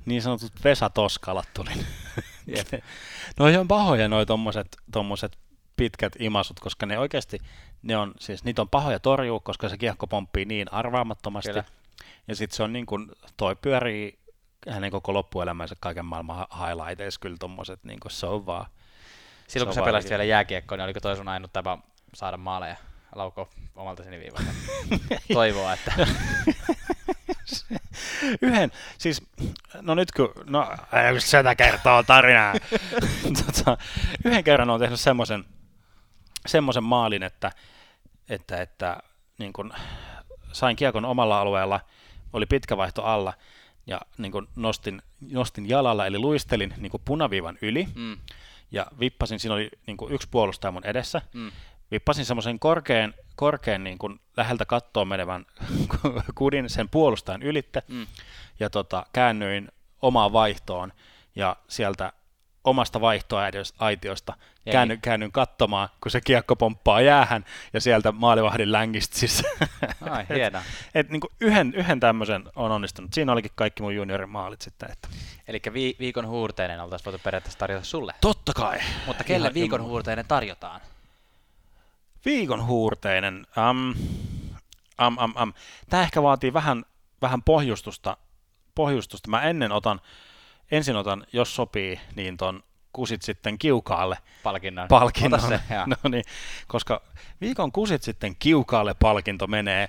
Niin sanotut Vesa Toskalat tuli. [LAUGHS] no on pahoja noi tommoset, tommoset pitkät imasut, koska ne oikeasti, ne on, siis niitä on pahoja torjua, koska se kiekko pomppii niin arvaamattomasti. Kyllä. Ja sitten se on niin kuin, toi pyörii hänen koko loppuelämänsä kaiken maailman highlighteissa kyllä tommoset, niin kuin se on vaan Silloin kun sä pelasit vielä jääkiekkoa, niin oliko toi sun ainut tapa saada maaleja? Lauko omalta siniviivalta? [LAUGHS] Toivoa, että... [LAUGHS] Yhden, siis, no nyt kun, no sitä kertoo tarinaa. [LAUGHS] tota, yhden kerran on tehnyt semmoisen semmoisen maalin, että, että, että niin kun sain kiekon omalla alueella, oli pitkä vaihto alla, ja niin kun nostin, nostin jalalla, eli luistelin niin punaviivan yli, mm ja vippasin, siinä oli niin kuin yksi puolustaja mun edessä, mm. vippasin semmoisen korkean, korkean niin kuin läheltä kattoon menevän [LAUGHS] kudin sen puolustajan ylitte, mm. ja tota, käännyin omaan vaihtoon, ja sieltä omasta vaihtoaitiosta käännyn, käännyn katsomaan, kun se kiekko pomppaa jäähän ja sieltä maalivahdin längistä siis. Ai, hieno. [LAUGHS] et, niin kuin yhden, yhden tämmöisen on onnistunut. Siinä olikin kaikki mun juniorin maalit sitten. Että. Eli vi- viikon huurteinen oltaisiin voitu periaatteessa tarjota sulle. Totta kai. Mutta kelle Ihan viikon huurteinen tarjotaan? Viikon huurteinen. Um, um, um, um. Tämä ehkä vaatii vähän, vähän pohjustusta, pohjustusta. Mä ennen otan ensin otan, jos sopii, niin ton kusit sitten kiukaalle palkinnon. palkinnon. Se, [LAUGHS] no niin, koska viikon kusit sitten kiukaalle palkinto menee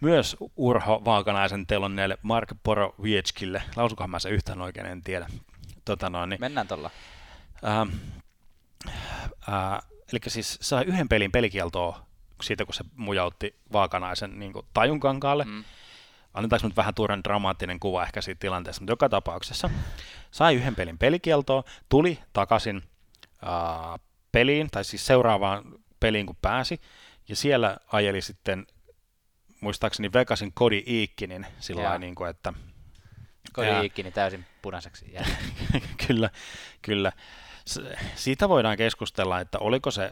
myös Urho Vaakanaisen telonneelle Mark Porowieczkille. Lausukohan mä se yhtään oikein, en tiedä. Tota noin, niin, Mennään tuolla. Äh, äh, eli siis sai yhden pelin pelikieltoa siitä, kun se mujautti Vaakanaisen niin tajunkankaalle. Mm annetaanko nyt vähän turhan dramaattinen kuva ehkä siitä tilanteesta, mutta joka tapauksessa sai yhden pelin pelikieltoa, tuli takaisin ää, peliin, tai siis seuraavaan peliin kun pääsi, ja siellä ajeli sitten muistaakseni Vegasin Kodi Iikkinin sillä niin kuin, että Kodi Iikkini täysin punaiseksi [LAUGHS] kyllä, kyllä. Siitä voidaan keskustella, että oliko se,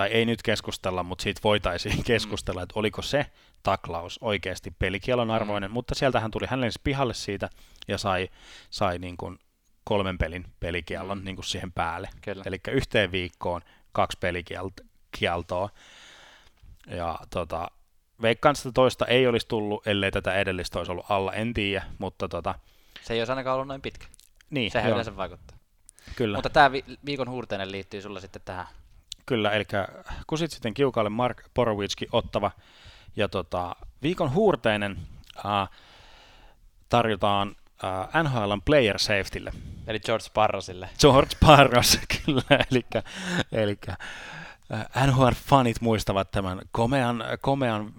tai ei nyt keskustella, mutta siitä voitaisiin keskustella, että oliko se taklaus oikeasti pelikielon mm. arvoinen, mm. mutta sieltähän tuli, hän lensi pihalle siitä ja sai, sai niin kuin kolmen pelin pelikielon mm. niin kuin siihen päälle. Eli yhteen viikkoon kaksi pelikieltoa. Ja tota, veikkaan sitä toista ei olisi tullut, ellei tätä edellistä olisi ollut alla, en tiedä, mutta tota... Se ei olisi ainakaan ollut noin pitkä. Niin, Sehän joo. yleensä vaikuttaa. Kyllä. Mutta tämä vi- viikon huurteinen liittyy sulla sitten tähän. Kyllä, eli kusit sitten kiukalle Mark Porowitski ottava ja tota, viikon huurteinen äh, tarjotaan äh, NHLn player safetylle. Eli George Parrosille. George Parros, [LAUGHS] kyllä. eli, eli äh, NHL-fanit muistavat tämän komean, komean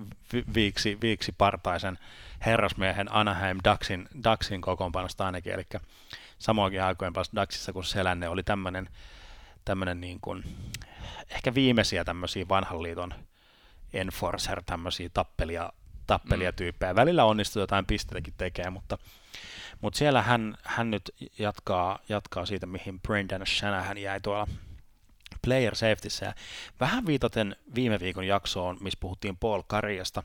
viiksi, viiksi partaisen herrasmiehen Anaheim Ducksin, Ducksin kokoonpanosta ainakin, eli samoinkin aikojen päästä Ducksissa kuin Selänne oli tämmöinen tämmöinen niin kuin, ehkä viimeisiä tämmöisiä vanhan liiton enforcer, tämmöisiä tappelia, tappelia mm. tyyppejä. Välillä onnistuu jotain pisteitäkin tekee, mutta, mutta siellä hän, hän nyt jatkaa, jatkaa siitä, mihin Brendan Shanahan jäi tuolla player safetyssä. Ja vähän viitaten viime viikon jaksoon, missä puhuttiin Paul Karjasta,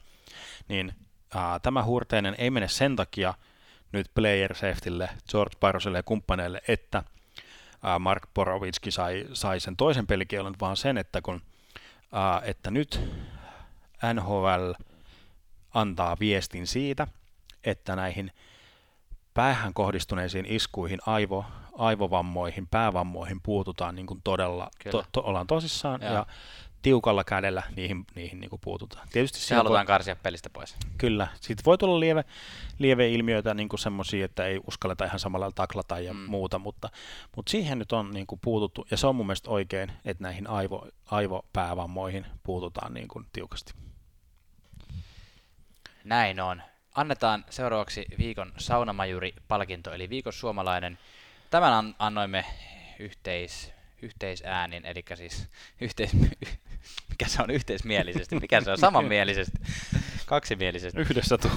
niin ää, tämä huurteinen ei mene sen takia nyt player safetylle, George Paroselle ja kumppaneille, että Mark Borovitski sai, sai sen toisen pelikielon, vaan sen, että kun ää, että nyt NHL antaa viestin siitä, että näihin päähän kohdistuneisiin iskuihin, aivo, aivovammoihin, päävammoihin puututaan niin kuin todella, to, to, ollaan tosissaan Joo. ja tiukalla kädellä niihin, niihin niin kuin puututaan. Tietysti se halutaan voi, karsia pelistä pois. Kyllä. Sitten voi tulla lieve, lieve ilmiöitä, niin kuin semmoisia, että ei uskalleta ihan samalla taklata ja mm. muuta, mutta, mutta siihen nyt on niin kuin puututtu, ja se on mun mielestä oikein, että näihin aivo, aivopäävammoihin puututaan niin kuin tiukasti. Näin on. Annetaan seuraavaksi viikon saunamajuri-palkinto, eli viikon suomalainen. Tämän annoimme yhteis, yhteisäänin, eli siis [LAUGHS] yhteis, mikä se on yhteismielisesti, mikä se on samanmielisesti, kaksimielisesti. Yhdessä tu.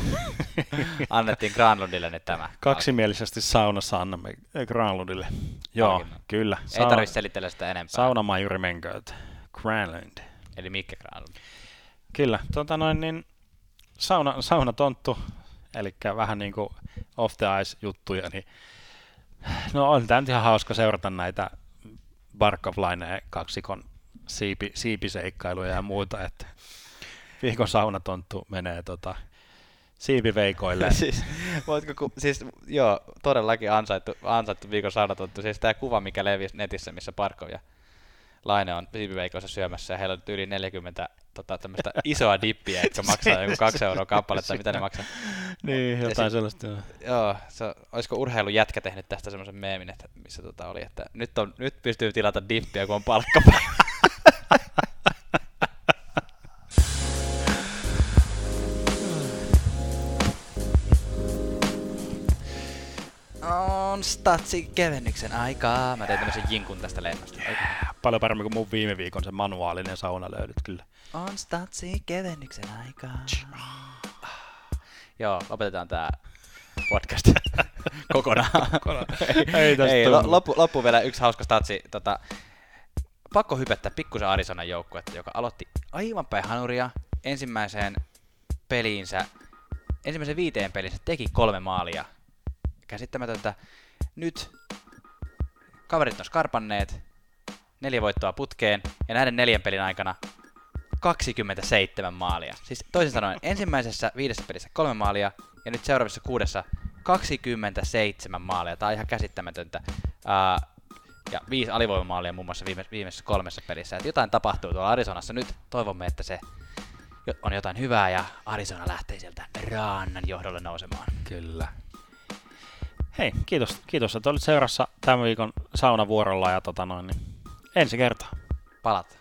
[LAUGHS] Annettiin Granlundille nyt tämä. Kaksimielisesti saunassa annamme Granlundille. Joo, Palkinnon. kyllä. Ei tarvitse selitellä sitä enempää. Saunamajuri menkööt. Granlund. Eli Mikke Granlund. Kyllä, tota noin, niin sauna, saunatonttu, eli vähän niin kuin off the ice juttuja, niin no on tämä ihan hauska seurata näitä Bark of Line kaksikon siipi, siipiseikkailuja ja muuta, että viikon saunatonttu menee tota, siipiveikoille. [LAUGHS] siis, voitko, ku, siis, joo, todellakin ansaittu, ansaittu viikon saunatonttu. Siis tämä kuva, mikä levisi netissä, missä Barkov ja Laine on siipiveikoissa syömässä ja heillä on yli 40 tota, tämmöistä [LAUGHS] isoa dippiä, jotka maksaa joku kaksi euroa kappale tai mitä ne maksaa. niin, jotain ja sellaista. Joo, joo se, olisiko urheilujätkä tehnyt tästä semmoisen meemin, että missä tota oli, että nyt, on, nyt pystyy tilata dippiä, kun on palkkapäivä. [LAUGHS] on statsi kevennyksen aikaa. Mä tein tämmöisen jinkun tästä lennosta. Yeah. Paljon paremmin kuin mun viime viikon se manuaalinen sauna löydyt kyllä. On statsi kevennyksen aikaa. Joo, lopetetaan tää podcast [LAUGHS] kokonaan. kokonaan. ei, ei, ei loppu, loppu, vielä yksi hauska statsi. Tota, pakko hypettää pikkusen Arizonan joukkuetta, joka aloitti aivan päin hanuria ensimmäiseen peliinsä, ensimmäisen viiteen pelinsä teki kolme maalia. Käsittämätöntä. Nyt kaverit on skarpanneet, neljä voittoa putkeen, ja näiden neljän pelin aikana 27 maalia. Siis toisin sanoen, ensimmäisessä viidessä pelissä kolme maalia, ja nyt seuraavassa kuudessa 27 maalia. Tämä on ihan käsittämätöntä. Uh, ja viisi alivoimamaalia muun muassa viime, viimeisessä kolmessa pelissä. Et jotain tapahtuu tuolla Arizonassa nyt. Toivomme, että se on jotain hyvää ja Arizona lähtee sieltä Raannan johdolle nousemaan. Kyllä. Hei, kiitos, kiitos että olit seurassa tämän viikon saunavuorolla ja tota noin, niin ensi kertaa. Palat.